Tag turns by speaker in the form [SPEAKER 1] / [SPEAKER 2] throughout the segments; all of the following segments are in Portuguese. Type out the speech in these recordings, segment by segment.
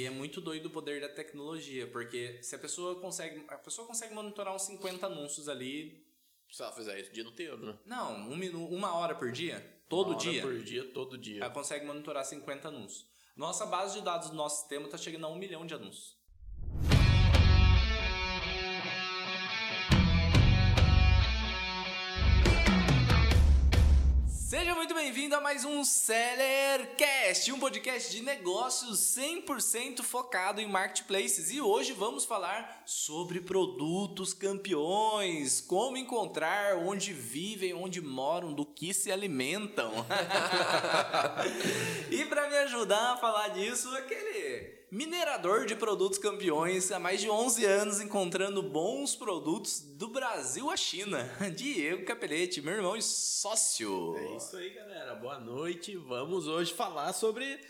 [SPEAKER 1] que é muito doido o poder da tecnologia, porque se a pessoa consegue, a pessoa consegue monitorar uns 50 anúncios ali.
[SPEAKER 2] Se ela fizer isso o dia inteiro, né?
[SPEAKER 1] Não, um minuto, uma hora por dia, todo
[SPEAKER 2] Uma hora
[SPEAKER 1] dia.
[SPEAKER 2] por dia, todo dia.
[SPEAKER 1] Ela consegue monitorar 50 anúncios. Nossa base de dados do nosso sistema está chegando a um milhão de anúncios. Seja muito bem-vindo a mais um Sellercast, um podcast de negócios 100% focado em marketplaces. E hoje vamos falar sobre produtos campeões, como encontrar, onde vivem, onde moram, do que se alimentam. e para me ajudar a falar disso, aquele minerador de produtos campeões há mais de 11 anos encontrando bons produtos do Brasil à China. Diego Capelete, meu irmão e sócio.
[SPEAKER 2] É isso aí, galera. Boa noite. Vamos hoje falar sobre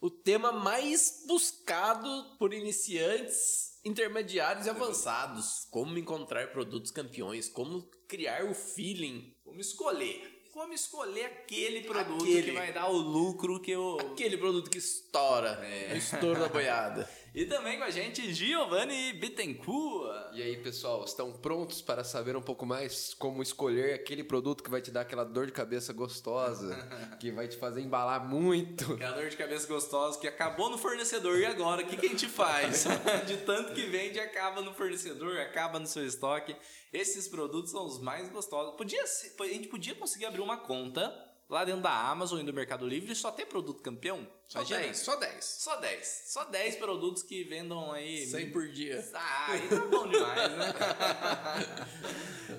[SPEAKER 2] o tema mais buscado por iniciantes, intermediários e avançados. Como encontrar produtos campeões, como criar o feeling.
[SPEAKER 1] Vamos escolher. Vamos escolher aquele produto
[SPEAKER 2] Aquele.
[SPEAKER 1] que vai dar o lucro que eu.
[SPEAKER 2] Aquele produto que estoura,
[SPEAKER 1] É.
[SPEAKER 2] o estouro da boiada.
[SPEAKER 1] E também com a gente, Giovanni Bittencourt.
[SPEAKER 3] E aí, pessoal, estão prontos para saber um pouco mais como escolher aquele produto que vai te dar aquela dor de cabeça gostosa, que vai te fazer embalar muito?
[SPEAKER 1] Aquela dor de cabeça gostosa que acabou no fornecedor. E agora? O que, que a gente faz? de tanto que vende, acaba no fornecedor, acaba no seu estoque. Esses produtos são os mais gostosos. Podia ser- a gente podia conseguir abrir uma conta lá dentro da Amazon e do Mercado Livre e só ter produto campeão?
[SPEAKER 3] Só 10, só 10.
[SPEAKER 1] Só 10. Só 10 produtos que vendam aí.
[SPEAKER 2] 100 por dia.
[SPEAKER 1] Ah, aí tá bom demais, né?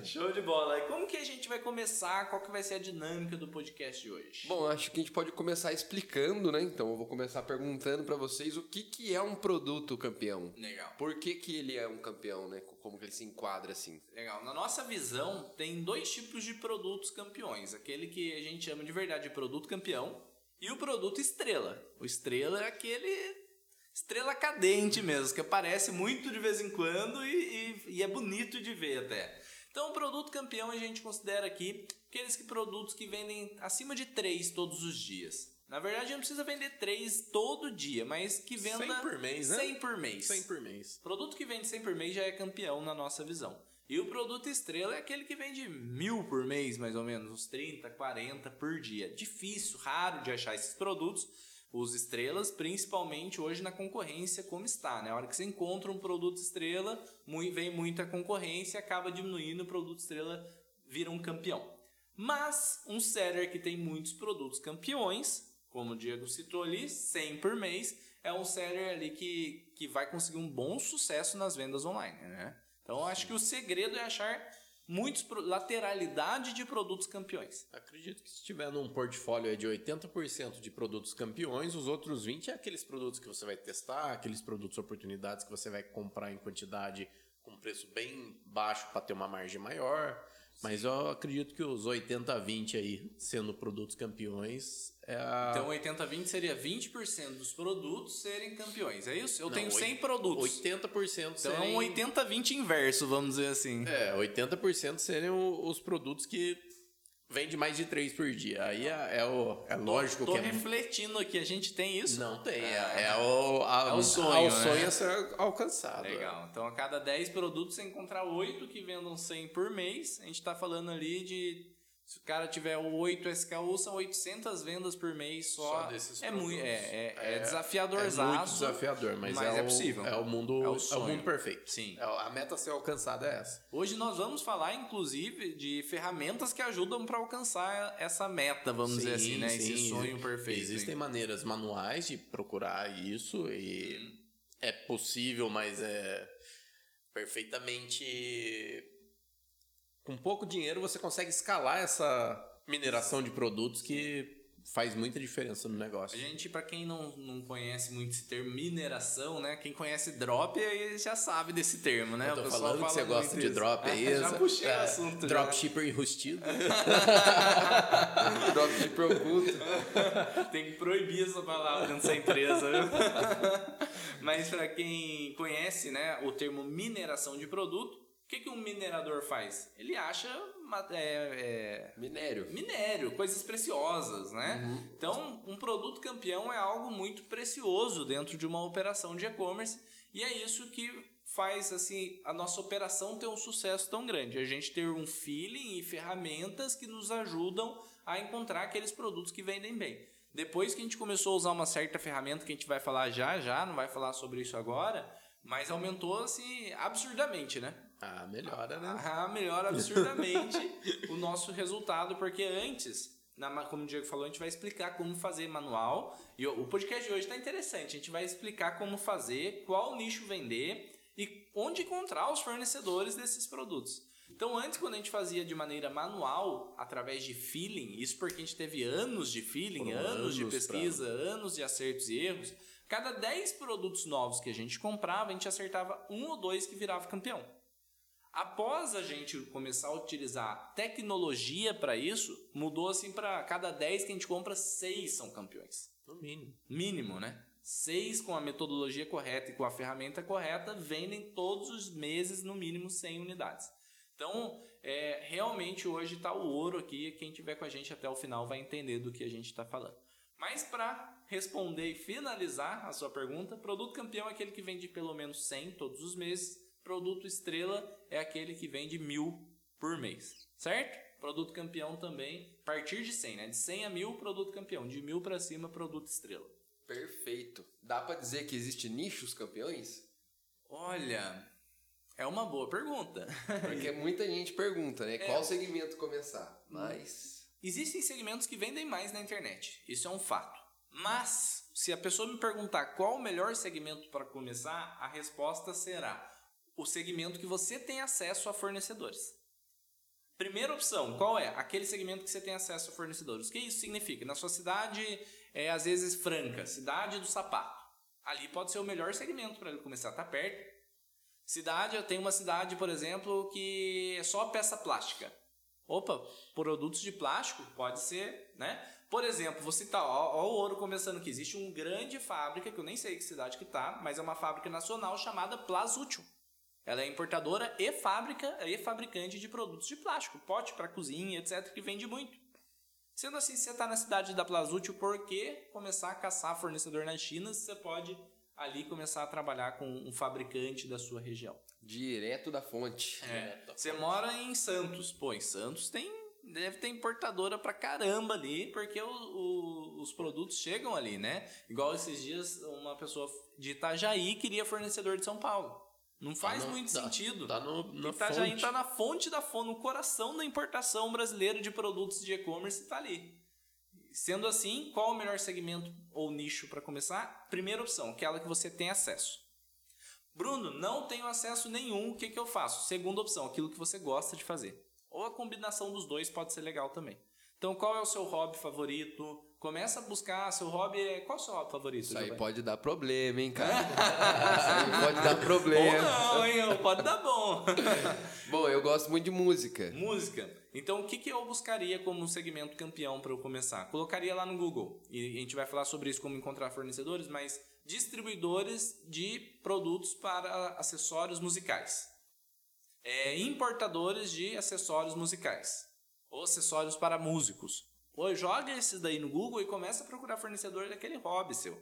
[SPEAKER 1] Show de bola. E como que a gente vai começar? Qual que vai ser a dinâmica do podcast de hoje?
[SPEAKER 3] Bom, acho que a gente pode começar explicando, né? Então eu vou começar perguntando para vocês o que, que é um produto campeão.
[SPEAKER 1] Legal.
[SPEAKER 3] Por que, que ele é um campeão, né? Como que ele se enquadra assim?
[SPEAKER 1] Legal. Na nossa visão, tem dois tipos de produtos campeões. Aquele que a gente chama de verdade de produto campeão e o produto estrela. O estrela é aquele estrela cadente mesmo, que aparece muito de vez em quando e, e- e é bonito de ver até. Então, o produto campeão a gente considera aqui aqueles que produtos que vendem acima de 3 todos os dias. Na verdade, não precisa vender 3 todo dia, mas que venda
[SPEAKER 2] 100 por mês, né?
[SPEAKER 1] 100 por mês.
[SPEAKER 2] 100 por mês.
[SPEAKER 1] Produto que vende 100 por mês já é campeão na nossa visão. E o produto estrela é aquele que vende mil por mês, mais ou menos, uns 30, 40 por dia. Difícil, raro de achar esses produtos. Os estrelas, principalmente hoje na concorrência, como está. Né? A hora que você encontra um produto estrela, vem muita concorrência, acaba diminuindo, o produto estrela vira um campeão. Mas um seller que tem muitos produtos campeões, como o Diego citou ali, 100 por mês, é um seller ali que, que vai conseguir um bom sucesso nas vendas online, né? Então acho que o segredo é achar muitos lateralidade de produtos campeões.
[SPEAKER 2] Acredito que se tiver num portfólio de 80% de produtos campeões, os outros 20% é aqueles produtos que você vai testar, aqueles produtos oportunidades que você vai comprar em quantidade com preço bem baixo para ter uma margem maior. Mas eu acredito que os 80-20 aí, sendo produtos campeões, é a...
[SPEAKER 1] Então 80-20 seria 20% dos produtos serem campeões. É isso? Eu
[SPEAKER 2] Não,
[SPEAKER 1] tenho 100
[SPEAKER 2] oit-
[SPEAKER 1] produtos.
[SPEAKER 2] 80%
[SPEAKER 1] Então é
[SPEAKER 2] serem...
[SPEAKER 1] um 80-20 inverso, vamos dizer assim.
[SPEAKER 2] É, 80% serem os produtos que vende mais de 3 por dia. Aí é, é o, é lógico
[SPEAKER 1] Tô
[SPEAKER 2] que é
[SPEAKER 1] refletindo aqui, a gente tem isso?
[SPEAKER 2] Não tem, é,
[SPEAKER 1] Ah.
[SPEAKER 2] é o, a-
[SPEAKER 1] É o sonho,
[SPEAKER 2] é o
[SPEAKER 1] né?
[SPEAKER 2] sonho a ser alcançado.
[SPEAKER 1] Legal. Então, a cada 10 produtos, você encontrar 8 que vendam 100 por mês. A gente está falando ali de... Se o cara tiver 8 SKU, são 800 vendas por mês só.
[SPEAKER 2] Só desses
[SPEAKER 1] é muito, é, é, é
[SPEAKER 2] É
[SPEAKER 1] desafiador,
[SPEAKER 2] É muito desafiador, mas,
[SPEAKER 1] mas
[SPEAKER 2] é,
[SPEAKER 1] é
[SPEAKER 2] o-
[SPEAKER 1] possível.
[SPEAKER 2] É o mundo,
[SPEAKER 1] É
[SPEAKER 2] é
[SPEAKER 1] o
[SPEAKER 2] o,
[SPEAKER 1] sonho.
[SPEAKER 2] mundo perfeito.
[SPEAKER 1] Sim.
[SPEAKER 2] É, a meta a ser alcançada é essa.
[SPEAKER 1] Hoje nós vamos falar, inclusive, de ferramentas que ajudam para alcançar essa meta, vamos dizer assim, né? Esse
[SPEAKER 2] sim.
[SPEAKER 1] sonho perfeito.
[SPEAKER 2] Existem maneiras manuais de procurar isso e
[SPEAKER 1] Hum.
[SPEAKER 2] é possível, mas é perfeitamente com pouco dinheiro você consegue escalar essa mineração de produtos que faz muita diferença no
[SPEAKER 1] A
[SPEAKER 2] negócio.
[SPEAKER 1] gente, pra quem não, não conhece muito esse termo mineração, né? Quem conhece drop aí já sabe desse termo, né?
[SPEAKER 2] Eu tô falando que
[SPEAKER 1] fala
[SPEAKER 2] você gosta de
[SPEAKER 1] isso.
[SPEAKER 2] drop, é isso?
[SPEAKER 1] já puxei
[SPEAKER 2] É,
[SPEAKER 1] o assunto.
[SPEAKER 2] Dropshipper enrustido.
[SPEAKER 3] Drop de produto.
[SPEAKER 1] Tem que proibir essa palavra dentro dessa empresa, viu? Mas para quem conhece, né, o termo mineração de produto, que, que um minerador faz? Ele acha é, é,
[SPEAKER 3] Minério.
[SPEAKER 1] minério, coisas preciosas, né? Então, um produto campeão é algo muito precioso dentro de uma operação de e-commerce e é isso que faz assim a nossa operação ter um sucesso tão grande. A gente ter um feeling e ferramentas que nos ajudam a encontrar aqueles produtos que vendem bem. Depois que a gente começou a usar uma certa ferramenta que a gente vai falar já já, não vai falar sobre isso agora, mas aumentou assim absurdamente, né?
[SPEAKER 2] Ah, melhora, né?
[SPEAKER 1] Ah, melhora absurdamente o nosso resultado, porque antes, na como o Diego falou, a gente vai explicar como fazer manual. E o podcast de hoje está interessante. A gente vai explicar como fazer, qual nicho vender e onde encontrar os fornecedores desses produtos. Então, antes, quando a gente fazia de maneira manual, através de feeling, isso porque a gente teve anos de feeling,
[SPEAKER 2] Foram
[SPEAKER 1] anos de
[SPEAKER 2] anos
[SPEAKER 1] pesquisa, anos de acertos e erros, cada 10 produtos novos que a gente comprava, a gente acertava um ou dois que virava campeão. Após a gente começar a utilizar tecnologia para isso, mudou assim para cada 10 que a gente compra, 6 são campeões.
[SPEAKER 2] No mínimo.
[SPEAKER 1] Mínimo, né? 6 com a metodologia correta e com a ferramenta correta vendem todos os meses no mínimo 100 unidades. Então, é, realmente hoje está o ouro aqui. Quem tiver com a gente até o final vai entender do que a gente está falando. Mas para responder e finalizar a sua pergunta, produto campeão é aquele que vende pelo menos 100 todos os meses. Produto estrela é aquele que vende mil por mês, certo? Produto campeão também, a partir de 100, né? De 100 a mil, produto campeão. De mil para cima, produto estrela.
[SPEAKER 3] Perfeito. Dá pra dizer que existe nichos campeões?
[SPEAKER 1] Olha, é uma boa pergunta.
[SPEAKER 3] Porque muita gente pergunta, né? Qual segmento começar? Mas.
[SPEAKER 1] Existem segmentos que vendem mais na internet, isso é um fato. Mas, se a pessoa me perguntar qual o melhor segmento para começar, a resposta será o segmento que você tem acesso a fornecedores. Primeira opção, qual é? Aquele segmento que você tem acesso a fornecedores. O que isso significa? Na sua cidade, é às vezes franca, cidade do sapato. Ali pode ser o melhor segmento para ele começar, tá perto. Cidade, eu tenho uma cidade, por exemplo, que é só peça plástica. Opa, produtos de plástico pode ser, né? Por exemplo, vou citar, ó, ó o ouro começando aqui. Existe uma grande fábrica, que eu nem sei que cidade que tá, mas é uma fábrica nacional chamada Plasútil. Ela é importadora e fábrica e fabricante de produtos de plástico, pote para cozinha, etc, que vende muito. Sendo assim, se você está na cidade da Plasútil, por que começar a caçar fornecedor na China se você pode ali começar a trabalhar com um fabricante da sua região?
[SPEAKER 3] Direto da fonte.
[SPEAKER 1] É, você mora em Santos. Pô, em Santos tem deve ter importadora pra caramba ali, porque o- o- os produtos chegam ali, né? Igual esses dias uma pessoa de Itajaí queria fornecedor de São Paulo. Não faz
[SPEAKER 2] Tá no-
[SPEAKER 1] muito
[SPEAKER 2] tá-
[SPEAKER 1] sentido.
[SPEAKER 2] Tá no, na
[SPEAKER 1] Itajaí
[SPEAKER 2] fonte.
[SPEAKER 1] tá na fonte da fonte, no coração da importação brasileira de produtos de e-commerce tá ali. Sendo assim, qual o melhor segmento ou nicho para começar? Primeira opção, aquela que você tem acesso. Bruno, não tenho acesso nenhum, o que, que eu faço? Segunda opção, aquilo que você gosta de fazer. Ou a combinação dos dois pode ser legal também. Então, qual é o seu hobby favorito? Começa a buscar, seu hobby é... Qual é o seu hobby favorito?
[SPEAKER 3] Isso aí
[SPEAKER 1] Giovanni?
[SPEAKER 3] pode dar problema, hein, cara? Isso aí pode dar
[SPEAKER 1] Ou
[SPEAKER 3] problema.
[SPEAKER 1] não, hein? Pode dar bom.
[SPEAKER 3] Bom, eu gosto muito de música.
[SPEAKER 1] Música. Então, o que, que eu buscaria como segmento campeão para eu começar? Colocaria lá no Google. E a gente vai falar sobre isso, como encontrar fornecedores, mas distribuidores de produtos para acessórios musicais. É, importadores de acessórios musicais. Ou acessórios para músicos. Pô, joga esses daí no Google e começa a procurar fornecedor daquele hobby seu.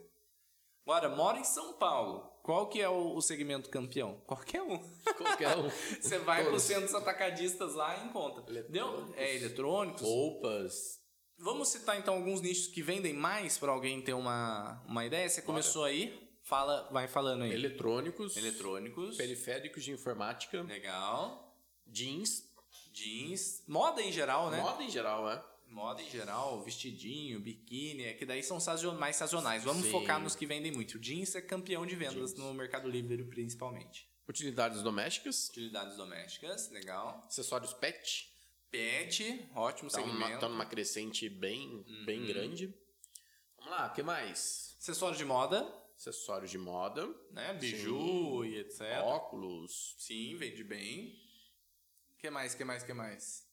[SPEAKER 1] Agora, mora em São Paulo. Qual que é o, o segmento campeão? Qualquer um.
[SPEAKER 2] Qualquer um.
[SPEAKER 1] Você vai para os centros atacadistas lá e encontra. Deu?
[SPEAKER 2] Eletrônicos.
[SPEAKER 1] É, eletrônicos.
[SPEAKER 2] Roupas.
[SPEAKER 1] Vamos citar então alguns nichos que vendem mais para alguém ter uma, uma ideia? Você começou aí? Fala, vai falando aí.
[SPEAKER 2] Eletrônicos.
[SPEAKER 1] Eletrônicos.
[SPEAKER 2] Periféricos de informática.
[SPEAKER 1] Legal.
[SPEAKER 2] Jeans.
[SPEAKER 1] Jeans. Moda em geral, né?
[SPEAKER 2] Moda em geral, é.
[SPEAKER 1] Moda em geral, vestidinho, biquíni, é que daí são mais sazonais. Vamos
[SPEAKER 2] Sim.
[SPEAKER 1] focar nos que vendem muito. O jeans é campeão de vendas no Mercado Livre, principalmente.
[SPEAKER 2] Utilidades domésticas.
[SPEAKER 1] Utilidades domésticas, legal.
[SPEAKER 2] Acessórios pet.
[SPEAKER 1] Pet, ótimo
[SPEAKER 2] Tá
[SPEAKER 1] segmento.
[SPEAKER 2] tá numa crescente bem, bem
[SPEAKER 1] Uhum.
[SPEAKER 2] grande. Vamos lá, o que mais?
[SPEAKER 1] Acessórios de moda,
[SPEAKER 2] Acessórios de moda.
[SPEAKER 1] né? Biju e etc.
[SPEAKER 2] Óculos.
[SPEAKER 1] Sim, vende bem. que mais, que mais, que mais?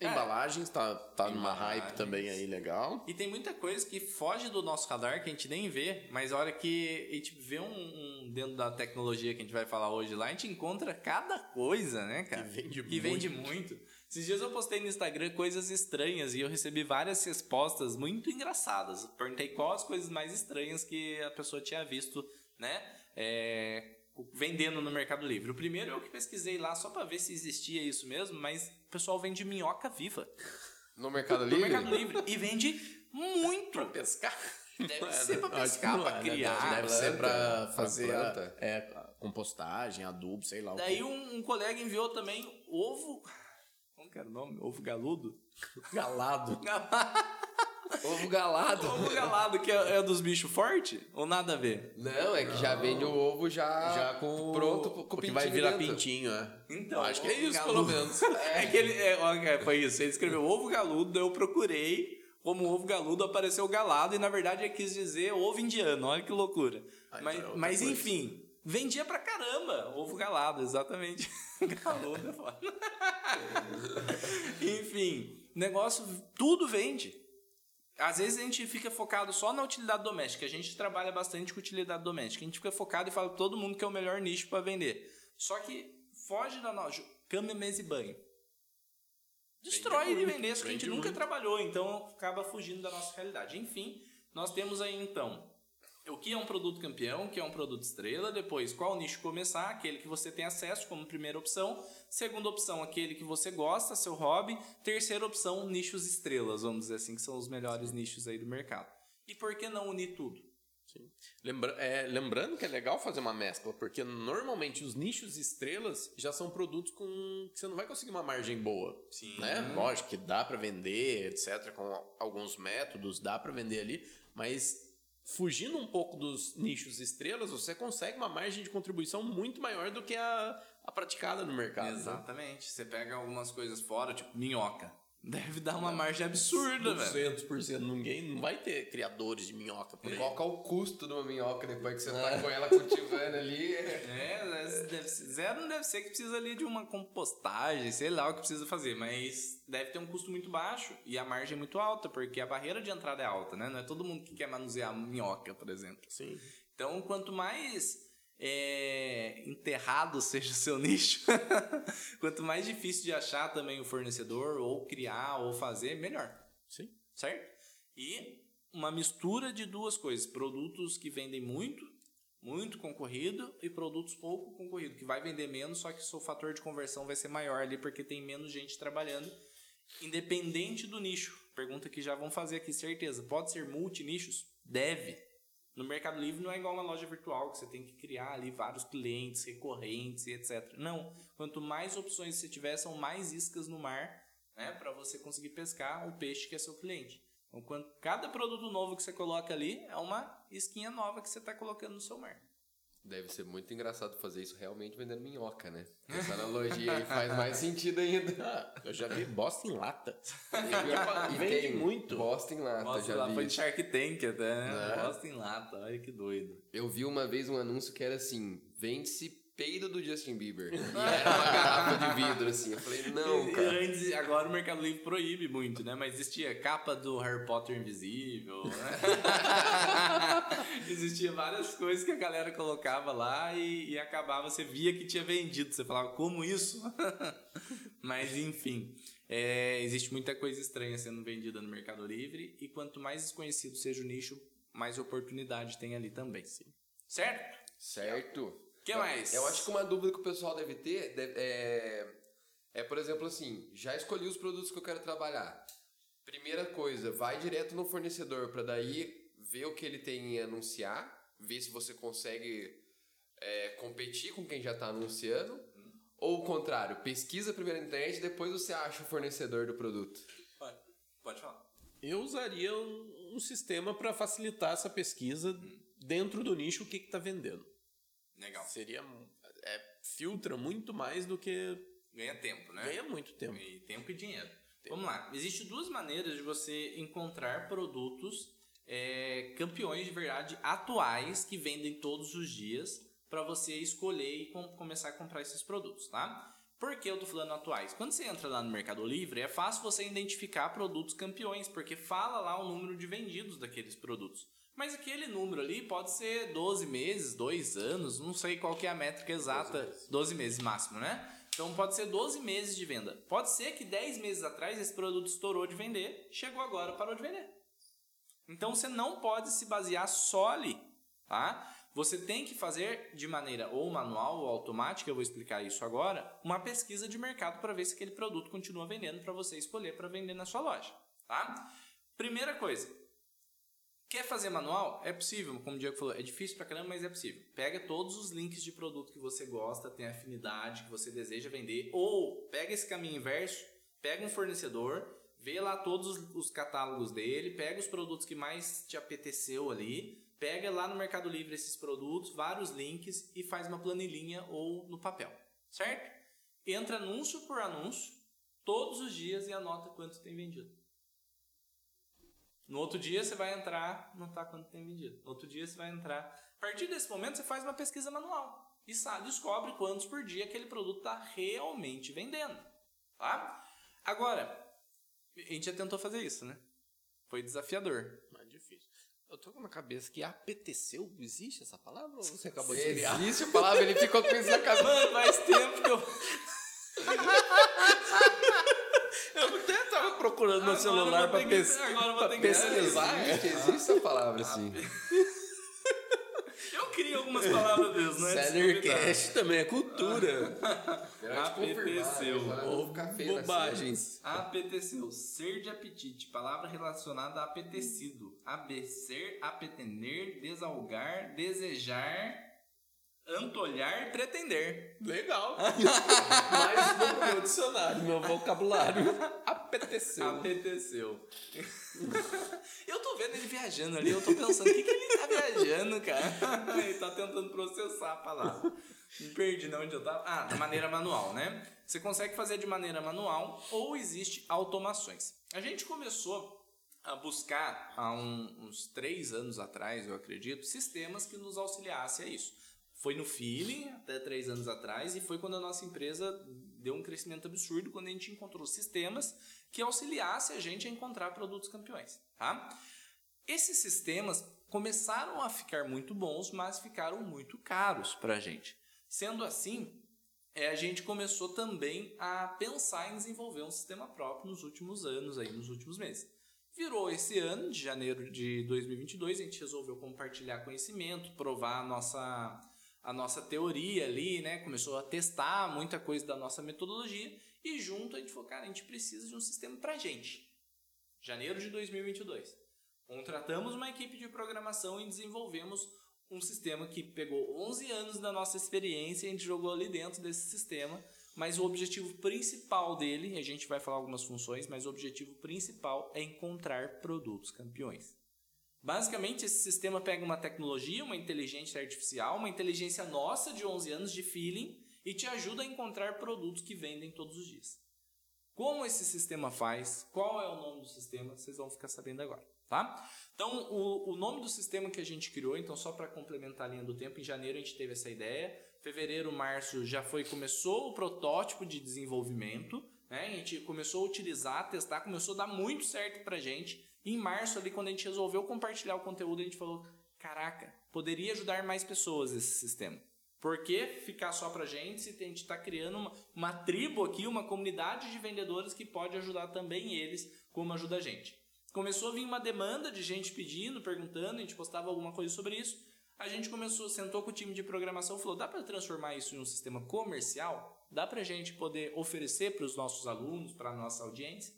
[SPEAKER 2] Embalagens tá, tá numa hype também aí legal.
[SPEAKER 1] E tem muita coisa que foge do nosso radar que a gente nem vê, mas a hora que a gente vê um, um- dentro da tecnologia que a gente vai falar hoje lá, a gente encontra cada coisa, né, cara?
[SPEAKER 2] Que vende
[SPEAKER 1] Que vende muito. Esses dias eu postei no Instagram coisas estranhas e eu recebi várias respostas muito engraçadas. Perguntei qual as coisas mais estranhas que a pessoa tinha visto, né? é, vendendo no Mercado Livre. O primeiro eu que pesquisei lá só pra ver se existia isso mesmo, mas o pessoal vende minhoca viva
[SPEAKER 3] No Mercado
[SPEAKER 1] no
[SPEAKER 3] Livre?
[SPEAKER 1] Mercado Livre e vende muito.
[SPEAKER 2] pescar?
[SPEAKER 1] Deve ser pra pescar, pra
[SPEAKER 2] é, né?
[SPEAKER 1] criar.
[SPEAKER 2] Deve ser pra fazer
[SPEAKER 3] pra
[SPEAKER 2] a-
[SPEAKER 3] planta.
[SPEAKER 2] é, a compostagem, adubo, sei lá
[SPEAKER 1] Daí um, um colega enviou também ovo. Como que era o nome? Ovo galudo?
[SPEAKER 2] Galado.
[SPEAKER 3] Ovo galado.
[SPEAKER 1] ovo galado, que é, é dos bichos fortes? Ou nada a ver?
[SPEAKER 3] Não, é que já vende o ovo já,
[SPEAKER 2] Já com
[SPEAKER 3] pronto com o
[SPEAKER 2] que
[SPEAKER 3] pintinho
[SPEAKER 2] vai virar
[SPEAKER 3] dentro.
[SPEAKER 2] pintinho, é.
[SPEAKER 1] Então,
[SPEAKER 2] Acho que é isso,
[SPEAKER 1] galudo.
[SPEAKER 2] pelo menos.
[SPEAKER 1] É que ele. É, é, foi isso. Ele escreveu ovo galudo, eu procurei. Como ovo galudo apareceu galado e na verdade ele quis dizer ovo indiano. Olha que loucura.
[SPEAKER 2] Ah, então
[SPEAKER 1] mas
[SPEAKER 2] é outra
[SPEAKER 1] mas
[SPEAKER 2] coisa.
[SPEAKER 1] enfim, vendia pra caramba ovo galado, exatamente. galudo é foda. enfim, negócio, tudo vende. Às vezes a gente fica focado só na utilidade doméstica. A gente trabalha bastante com utilidade doméstica. A gente fica focado e fala todo mundo que é o melhor nicho para vender. Só que foge da nossa. Cama, mesa e banho. Destrói de vender, isso que a gente nunca trabalhou, então acaba fugindo da nossa realidade. Enfim, nós temos aí então o que é um produto campeão, o que é um produto estrela, depois qual nicho começar, aquele que você tem acesso como primeira opção, segunda opção, aquele que você gosta, seu hobby, terceira opção, nichos estrelas, vamos dizer assim, que são os melhores nichos aí do mercado. E por que não unir tudo?
[SPEAKER 2] Sim. Lembra é, lembrando que é legal fazer uma mescla, porque normalmente os nichos estrelas já são produtos com que você não vai conseguir uma margem boa.
[SPEAKER 1] Sim.
[SPEAKER 2] Né? Lógico que dá para vender, etc, com alguns métodos, dá para vender ali, mas fugindo um pouco dos nichos estrelas, você consegue uma margem de contribuição muito maior do que a, a praticada no mercado. né?
[SPEAKER 1] Exatamente. Você pega algumas coisas fora, tipo minhoca. Deve dar uma margem absurda, velho.
[SPEAKER 2] 200%. Ninguém não vai ter criadores de minhoca por aí.
[SPEAKER 3] Qual que é o custo de uma minhoca depois que você tá com ela cultivando ali?
[SPEAKER 1] É, deve ser- zero não deve ser que precisa ali de uma compostagem, sei lá o que precisa fazer, mas deve ter um custo muito baixo e a margem é muito alta, porque a barreira de entrada é alta, né? Não é todo mundo que quer manusear minhoca, por exemplo.
[SPEAKER 2] Sim.
[SPEAKER 1] Então, quanto mais é, enterrado seja o seu nicho, quanto mais difícil de achar também o fornecedor, ou criar, ou fazer, melhor
[SPEAKER 2] Sim.
[SPEAKER 1] certo? E uma mistura de duas coisas: produtos que vendem muito, muito concorrido, e produtos pouco concorrido, que vai vender menos, só que o seu fator de conversão vai ser maior ali porque tem menos gente trabalhando, independente do nicho. Pergunta que já vão fazer aqui, certeza. Pode ser multinichos? Deve. No Mercado Livre não é igual uma loja virtual, que você tem que criar ali vários clientes recorrentes e etc. Não. Quanto mais opções você tiver, são mais iscas no mar, né? Para você conseguir pescar o peixe que é seu cliente. Então, quando, cada produto novo que você coloca ali é uma isquinha nova que você está colocando no seu mar.
[SPEAKER 3] Deve ser muito engraçado fazer isso realmente vendendo minhoca, né? Essa analogia aí faz mais sentido ainda.
[SPEAKER 2] Ah, eu já vi bosta em lata.
[SPEAKER 3] E
[SPEAKER 2] Vende muito.
[SPEAKER 3] Bosta em lata,
[SPEAKER 1] Nossa,
[SPEAKER 3] já
[SPEAKER 1] lá
[SPEAKER 3] vi.
[SPEAKER 1] foi de Shark Tank até, né?
[SPEAKER 2] É.
[SPEAKER 1] Gosta em lata, olha que doido.
[SPEAKER 3] Eu vi uma vez um anúncio que era assim: vende-se peido do Justin Bieber. E era uma garrafa de vidro, assim. Eu falei, não, cara.
[SPEAKER 1] antes, agora o Mercado Livre proíbe muito, né? Mas existia capa do Harry Potter invisível, né? existia várias coisas que a galera colocava lá e, e acabava, você via que tinha vendido. Você falava, como isso? Mas enfim, é, existe muita coisa estranha sendo vendida no Mercado Livre e quanto mais desconhecido seja o nicho, mais oportunidade tem ali também. Certo?
[SPEAKER 3] Certo.
[SPEAKER 1] O que
[SPEAKER 3] Eu-
[SPEAKER 1] mais?
[SPEAKER 3] Eu acho que uma dúvida que o pessoal deve ter deve- é, é, por exemplo, assim, já escolhi os produtos que eu quero trabalhar. Primeira coisa, vai direto no fornecedor para daí ver o que ele tem em anunciar, ver se você consegue é, competir com quem já está anunciando. Ou o contrário, pesquisa primeiro na internet, depois você acha o fornecedor do produto.
[SPEAKER 1] Pode, pode falar.
[SPEAKER 2] Eu usaria um, um sistema para facilitar essa pesquisa dentro do nicho o que está vendendo.
[SPEAKER 1] Legal.
[SPEAKER 2] Seria é, filtra muito mais do que
[SPEAKER 1] Ganha tempo, né?
[SPEAKER 2] ganha muito tempo.
[SPEAKER 1] E tempo e dinheiro. Vamos lá. Existem duas maneiras de você encontrar produtos é, campeões de verdade atuais que vendem todos os dias para você escolher e com- começar a comprar esses produtos, tá? Por que eu tô falando atuais? Quando você entra lá no Mercado Livre, é fácil você identificar produtos campeões, porque fala lá o número de vendidos daqueles produtos. Mas aquele número ali pode ser 12 meses, 2 anos, não sei qual que é a métrica exata, 12 meses, 12 meses máximo, né? Então pode ser 12 meses de venda. Pode ser que 10 meses atrás esse produto estourou de vender, chegou agora, parou de vender. Então você não pode se basear só ali, tá? Você tem que fazer de maneira ou manual ou automática, eu vou explicar isso agora, uma pesquisa de mercado para ver se aquele produto continua vendendo para você escolher para vender na sua loja, tá? Primeira coisa, Quer fazer manual? É possível, como o Diego falou, é difícil pra caramba, mas é possível. Pega todos os links de produto que você gosta, tem afinidade, que você deseja vender, ou pega esse caminho inverso, pega um fornecedor, vê lá todos os catálogos dele, pega os produtos que mais te apeteceu ali, pega lá no Mercado Livre esses produtos, vários links e faz uma planilhinha ou no papel, certo? Entra anúncio por anúncio, todos os dias e anota quanto tem vendido. No outro dia você vai entrar, não está quanto tem vendido. No outro dia você vai entrar. A partir desse momento você faz uma pesquisa manual e sabe, descobre quantos por dia aquele produto está realmente vendendo. Tá? Agora, a gente já tentou fazer isso, né? Foi desafiador.
[SPEAKER 2] Mais difícil. Eu tô com na cabeça que apeteceu. Existe essa palavra ou você acabou de criar?
[SPEAKER 3] Existe a palavra, ele ficou com isso na cabeça.
[SPEAKER 1] Mano, faz tempo que. Eu
[SPEAKER 2] procurando no celular para pes pesquisar.
[SPEAKER 3] Existe, existe essa palavra, assim.
[SPEAKER 1] Eu crio algumas palavras mesmo, né?
[SPEAKER 2] Sellercast também é cultura.
[SPEAKER 1] Apeteceu.
[SPEAKER 2] Bobagens.
[SPEAKER 1] Apeteceu. Ser de apetite. Palavra relacionada a apetecido. Abecer, apetender, desalgar, desejar antolhar e pretender.
[SPEAKER 2] Legal. Mais no meu dicionário, meu vocabulário. Apeteceu.
[SPEAKER 1] Apeteceu. eu tô vendo ele viajando ali, eu tô pensando, o que, que ele tá viajando, cara? ele tá tentando processar a palavra. Me perdi de onde eu tava. Ah, da maneira manual, né? Você consegue fazer de maneira manual ou existe automações. A gente começou a buscar há um, uns três anos atrás, eu acredito, sistemas que nos auxiliassem a isso foi no feeling até três anos atrás e foi quando a nossa empresa deu um crescimento absurdo quando a gente encontrou sistemas que auxiliassem a gente a encontrar produtos campeões, tá? Esses sistemas começaram a ficar muito bons, mas ficaram muito caros para a gente. Sendo assim, é, a gente começou também a pensar em desenvolver um sistema próprio nos últimos anos, aí, nos últimos meses. Virou esse ano, de janeiro de 2022, a gente resolveu compartilhar conhecimento, provar a nossa a nossa teoria ali, né? Começou a testar muita coisa da nossa metodologia e junto a gente falou, cara, a gente precisa de um sistema para gente. Janeiro de 2022. Contratamos uma equipe de programação e desenvolvemos um sistema que pegou 11 anos da nossa experiência e a gente jogou ali dentro desse sistema, mas o objetivo principal dele, a gente vai falar algumas funções, mas o objetivo principal é encontrar produtos campeões. Basicamente, esse sistema pega uma tecnologia, uma inteligência artificial, uma inteligência nossa de 11 anos de feeling e te ajuda a encontrar produtos que vendem todos os dias. Como esse sistema faz, qual é o nome do sistema, vocês vão ficar sabendo agora, tá? Então, o, o nome do sistema que a gente criou, então só para complementar a linha do tempo, em janeiro a gente teve essa ideia, fevereiro, março já foi começou o protótipo de desenvolvimento, né? A gente começou a utilizar, testar, começou a dar muito certo para gente em março, ali, quando a gente resolveu compartilhar o conteúdo, a gente falou: caraca, poderia ajudar mais pessoas esse sistema. Por que ficar só pra gente se a gente está criando uma, uma tribo aqui, uma comunidade de vendedores que pode ajudar também eles, como ajuda a gente? Começou a vir uma demanda de gente pedindo, perguntando, a gente postava alguma coisa sobre isso. A gente começou, sentou com o time de programação e falou: dá para transformar isso em um sistema comercial? Dá para a gente poder oferecer para os nossos alunos, para a nossa audiência?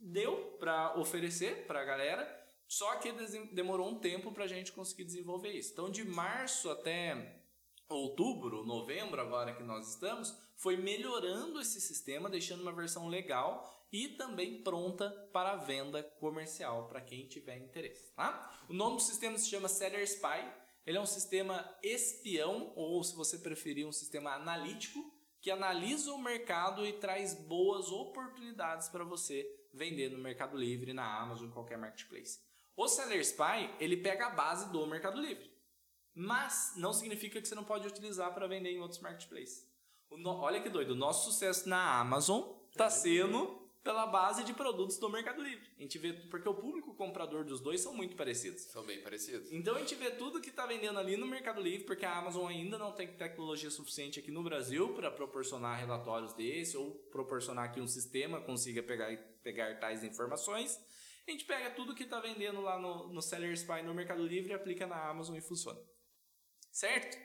[SPEAKER 1] Deu para oferecer para a galera, só que demorou um tempo para a gente conseguir desenvolver isso. Então, de março até outubro, novembro, agora que nós estamos, foi melhorando esse sistema, deixando uma versão legal e também pronta para venda comercial para quem tiver interesse. Tá? O nome do sistema se chama Seller Spy. Ele é um sistema espião, ou se você preferir, um sistema analítico, que analisa o mercado e traz boas oportunidades para você vender no Mercado Livre, na Amazon, em qualquer marketplace. O Seller Spy, ele pega a base do Mercado Livre. Mas não significa que você não pode utilizar para vender em outros marketplaces. No- Olha que doido, o nosso sucesso na Amazon tá sendo pela base de produtos do Mercado Livre. A gente vê, porque o público comprador dos dois são muito parecidos.
[SPEAKER 3] São bem parecidos.
[SPEAKER 1] Então a gente vê tudo que tá vendendo ali no Mercado Livre, porque a Amazon ainda não tem tecnologia suficiente aqui no Brasil para proporcionar relatórios desse ou proporcionar que um sistema consiga pegar, pegar tais informações. A gente pega tudo que tá vendendo lá no, no Seller Spy no Mercado Livre e aplica na Amazon e funciona. Certo?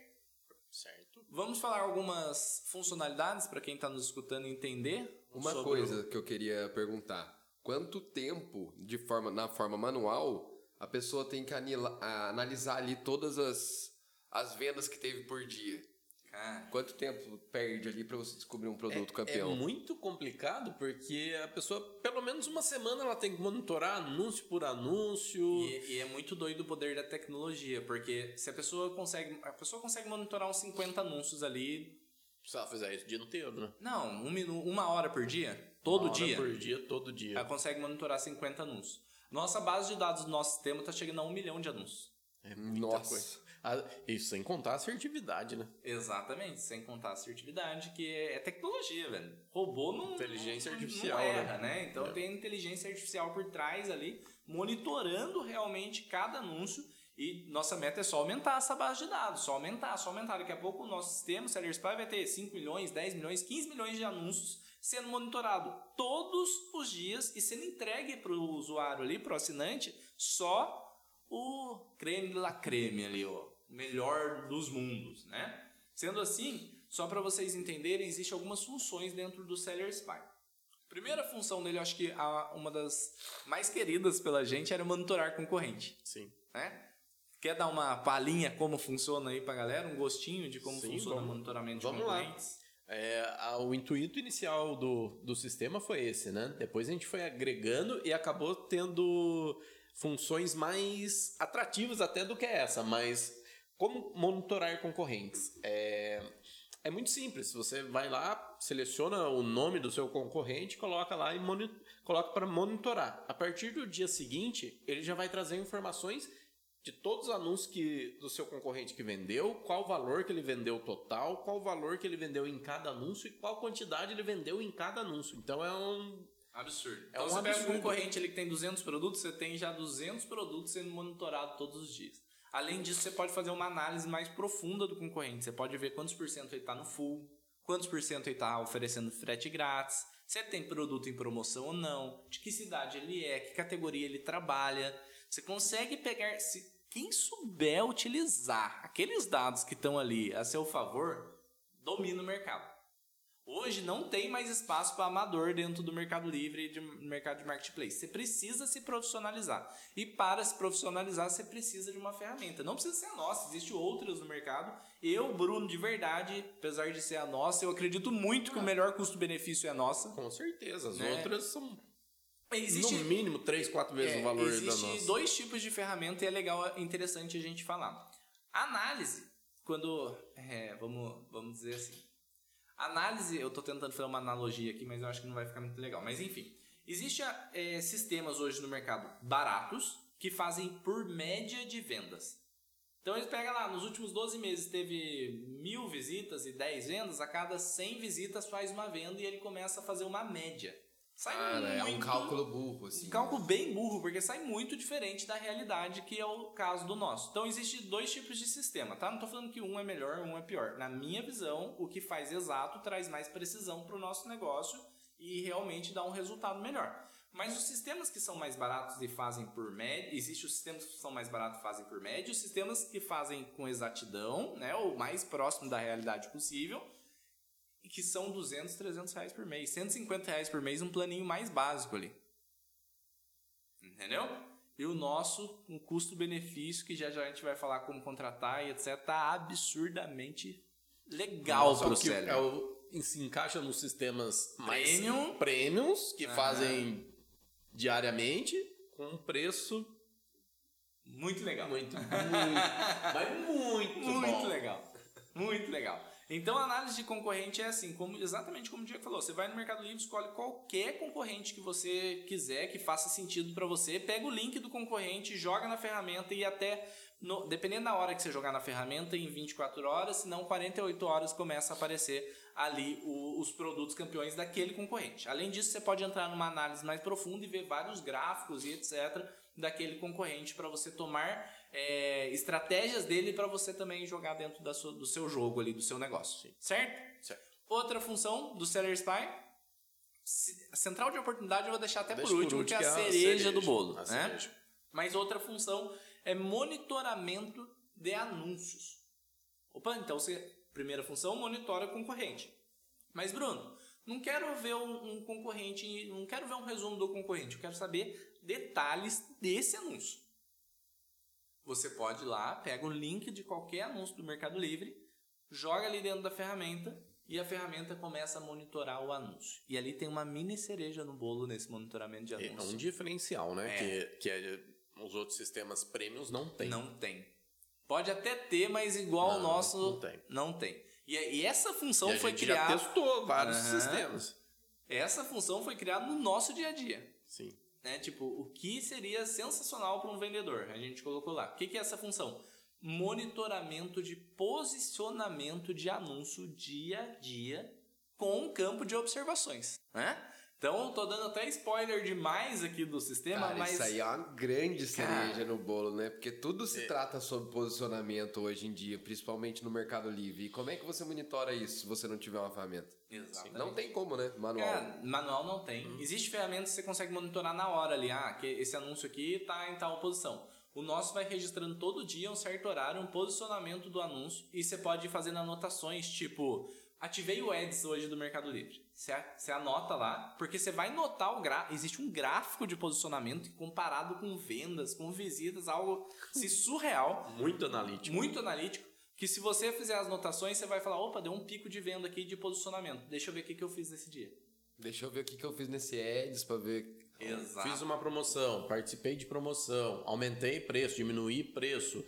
[SPEAKER 2] Certo.
[SPEAKER 1] Vamos falar algumas funcionalidades para quem está nos escutando entender.
[SPEAKER 3] Uma
[SPEAKER 1] sobre
[SPEAKER 3] coisa que eu queria perguntar: quanto tempo, de forma na forma manual, a pessoa tem que anila- a- analisar ali todas as, as vendas que teve por dia?
[SPEAKER 1] Cara,
[SPEAKER 3] Quanto tempo perde ali pra você descobrir um produto
[SPEAKER 2] É
[SPEAKER 3] campeão?
[SPEAKER 2] muito complicado porque a pessoa, pelo menos uma semana, ela tem que monitorar anúncio por anúncio.
[SPEAKER 1] E, e é muito doido o poder da tecnologia, porque se a pessoa consegue. A pessoa consegue monitorar uns 50 anúncios ali.
[SPEAKER 2] Se ela fizer isso o dia inteiro, né?
[SPEAKER 1] Não, um minu, uma hora por dia? Todo
[SPEAKER 2] Uma hora
[SPEAKER 1] dia?
[SPEAKER 2] Por dia, todo dia.
[SPEAKER 1] Ela consegue monitorar 50 anúncios. Nossa base de dados do nosso sistema está chegando a um milhão de anúncios.
[SPEAKER 2] É muita
[SPEAKER 3] Nossa.
[SPEAKER 2] coisa. Ah, Isso sem contar a assertividade, né?
[SPEAKER 1] Exatamente, sem contar a assertividade, que é, é tecnologia, velho. Robô não.
[SPEAKER 2] Inteligência
[SPEAKER 1] não-
[SPEAKER 2] artificial,
[SPEAKER 1] Não erra,
[SPEAKER 2] né?
[SPEAKER 1] né? Então
[SPEAKER 2] É.
[SPEAKER 1] tem inteligência artificial por trás ali, monitorando realmente cada anúncio. E nossa meta é só aumentar essa base de dados, só aumentar, só aumentar. Daqui a pouco o nosso sistema, o Seller Spy, vai ter 5 milhões, 10 milhões, 15 milhões de anúncios sendo monitorado todos os dias e sendo entregue para o usuário ali, para o assinante, só o creme de la creme ali, ó, o melhor dos mundos, né? Sendo assim, só para vocês entenderem, existem algumas funções dentro do Seller Spy. Primeira função dele, acho que a, uma das mais queridas pela gente era monitorar concorrente,
[SPEAKER 2] Sim.
[SPEAKER 1] né? Quer dar uma palhinha como funciona aí pra galera, um gostinho de como
[SPEAKER 2] Sim,
[SPEAKER 1] funciona
[SPEAKER 2] vamos-
[SPEAKER 1] o monitoramento de
[SPEAKER 2] vamos lá. É, o intuito inicial do, do sistema foi esse, né? Depois a gente foi agregando e acabou tendo funções mais atrativas até do que essa, mas como monitorar concorrentes? É, é muito simples, você vai lá, seleciona o nome do seu concorrente, coloca lá e coloca para monitorar. A partir do dia seguinte, ele já vai trazer informações de todos os anúncios que, do seu concorrente que vendeu, qual o valor que ele vendeu total, qual o valor que ele vendeu em cada anúncio e qual quantidade ele vendeu em cada anúncio. Então é um.
[SPEAKER 1] Absurdo.
[SPEAKER 2] É
[SPEAKER 1] Então
[SPEAKER 2] um
[SPEAKER 1] você pega um
[SPEAKER 2] absurdo.
[SPEAKER 1] concorrente ali que tem 200 produtos, você tem já 200 produtos sendo monitorados todos os dias. Além disso, você pode fazer uma análise mais profunda do concorrente. Você pode ver quantos por cento ele está no full, quantos por cento ele está oferecendo frete grátis, se ele tem produto em promoção ou não, de que cidade ele é, que categoria ele trabalha. Você consegue pegar... Se quem souber utilizar aqueles dados que estão ali a seu favor, domina o mercado. Hoje não tem mais espaço para amador dentro do Mercado Livre e de mercado de marketplace. Você precisa se profissionalizar. E para se profissionalizar, você precisa de uma ferramenta. Não precisa ser a nossa, existem outras no mercado. Eu, Bruno, de verdade, apesar de ser a nossa, eu acredito muito que o melhor custo-benefício é a nossa.
[SPEAKER 2] Com certeza, as
[SPEAKER 1] Né?
[SPEAKER 2] outras são
[SPEAKER 1] Existe,
[SPEAKER 2] no mínimo 3, 4 vezes
[SPEAKER 1] é,
[SPEAKER 2] o valor da nossa.
[SPEAKER 1] dois tipos de ferramenta e é legal, é interessante a gente falar. Análise, quando. é, vamos, vamos dizer assim. Análise, eu estou tentando fazer uma analogia aqui, mas eu acho que não vai ficar muito legal. Mas enfim, existem é, sistemas hoje no mercado baratos que fazem por média de vendas. Então eles pegam lá, nos últimos 12 meses teve mil visitas e 10 vendas, a cada 100 visitas faz uma venda e ele começa a fazer uma média. Sai
[SPEAKER 3] Cara, é um
[SPEAKER 1] muito-
[SPEAKER 3] cálculo burro, assim.
[SPEAKER 1] um cálculo bem burro, porque sai muito diferente da realidade, que é o caso do nosso. Então, existem dois tipos de sistema, tá? Não tô falando que um é melhor, um é pior. Na minha visão, o que faz exato traz mais precisão para o nosso negócio e realmente dá um resultado melhor. Mas os sistemas que são mais baratos e fazem por média, existem os sistemas que são mais baratos e fazem por média, os sistemas que fazem com exatidão, né, o mais próximo da realidade possível, que são 200, 300 reais por mês. 150 reais por mês, um planinho mais básico ali. Entendeu? E o nosso, um custo-benefício, que já já a gente vai falar como contratar e etc, tá absurdamente legal
[SPEAKER 2] Só
[SPEAKER 1] pro Seller.
[SPEAKER 2] é o- se encaixa nos sistemas mais
[SPEAKER 1] Premium.
[SPEAKER 2] premiums que
[SPEAKER 1] Aham.
[SPEAKER 2] fazem diariamente com um preço
[SPEAKER 1] Muito legal.
[SPEAKER 2] muito, muito, mas muito,
[SPEAKER 1] Muito
[SPEAKER 2] bom.
[SPEAKER 1] legal. Muito legal. Então a análise de concorrente é assim, como, exatamente como o Diego falou. Você vai no Mercado Livre, escolhe qualquer concorrente que você quiser, que faça sentido para você, pega o link do concorrente, joga na ferramenta e até no- dependendo da hora que você jogar na ferramenta, em 24 horas, se não 48 horas começa a aparecer ali o- os produtos campeões daquele concorrente. Além disso, você pode entrar numa análise mais profunda e ver vários gráficos e etc. daquele concorrente para você tomar é, estratégias dele para você também jogar dentro da sua- do seu jogo ali, do seu negócio. Certo?
[SPEAKER 2] Certo.
[SPEAKER 1] Outra função do Seller Spy, central de oportunidade eu vou deixar até
[SPEAKER 2] Deixa
[SPEAKER 1] por último,
[SPEAKER 2] por
[SPEAKER 1] que é a
[SPEAKER 2] último, que é a
[SPEAKER 1] cereja, do
[SPEAKER 2] cereja,
[SPEAKER 1] bolo.
[SPEAKER 2] a
[SPEAKER 1] né?
[SPEAKER 2] cereja.
[SPEAKER 1] Mas outra função é monitoramento de anúncios. Opa, então você, primeira função, monitora concorrente. Mas Bruno, não quero ver um, um concorrente, não quero ver um resumo do concorrente, eu quero saber detalhes desse anúncio. Você pode ir lá, pega o link de qualquer anúncio do Mercado Livre, joga ali dentro da ferramenta e a ferramenta começa a monitorar o anúncio. E ali tem uma mini cereja no bolo nesse monitoramento de
[SPEAKER 2] É
[SPEAKER 1] anúncio.
[SPEAKER 2] um diferencial, né?
[SPEAKER 1] É.
[SPEAKER 2] Que, que é- os outros sistemas premiums não tem.
[SPEAKER 1] Não tem. Pode até ter, mas igual
[SPEAKER 2] Não,
[SPEAKER 1] o nosso
[SPEAKER 2] não tem.
[SPEAKER 1] não tem. E, e essa função
[SPEAKER 2] E a
[SPEAKER 1] foi
[SPEAKER 2] gente
[SPEAKER 1] criada.
[SPEAKER 2] já testou vários
[SPEAKER 1] Aham.
[SPEAKER 2] sistemas.
[SPEAKER 1] Essa função foi criada no nosso dia a dia.
[SPEAKER 2] Sim.
[SPEAKER 1] Né? Tipo, o que seria sensacional para um vendedor? A gente colocou lá. O que, que é essa função? Monitoramento de posicionamento de anúncio dia a dia com um campo de observações. Né? Então, tô dando até spoiler demais aqui do sistema,
[SPEAKER 3] Cara,
[SPEAKER 1] mas.
[SPEAKER 3] isso aí é uma grande cereja
[SPEAKER 1] Cara.
[SPEAKER 3] no bolo, né? Porque tudo se
[SPEAKER 2] É.
[SPEAKER 3] trata sobre posicionamento hoje em dia, principalmente no Mercado Livre. E como é que você monitora isso se você não tiver uma ferramenta?
[SPEAKER 1] Exatamente.
[SPEAKER 3] Não tem como, né? Manual.
[SPEAKER 1] Cara, manual não tem.
[SPEAKER 2] Uhum.
[SPEAKER 1] Existe ferramentas que você consegue monitorar na hora ali. Ah, que esse anúncio aqui tá em tal posição. O nosso vai registrando todo dia, um certo horário, um posicionamento do anúncio. E você pode ir fazendo anotações, tipo, ativei o Ads hoje do Mercado Livre. Você, anota lá, porque você vai notar o gráfico. Existe um gráfico de posicionamento comparado com vendas, com visitas, algo assim, surreal
[SPEAKER 2] Muito analítico.
[SPEAKER 1] muito analítico, que se você fizer as notações, você vai falar, opa, deu um pico de venda aqui de posicionamento. Deixa eu ver o que, que eu fiz nesse dia.
[SPEAKER 3] Deixa eu ver o que, que eu fiz nesse Ads pra ver.
[SPEAKER 1] Exato.
[SPEAKER 2] Fiz uma promoção, participei de promoção, aumentei preço, diminuí preço,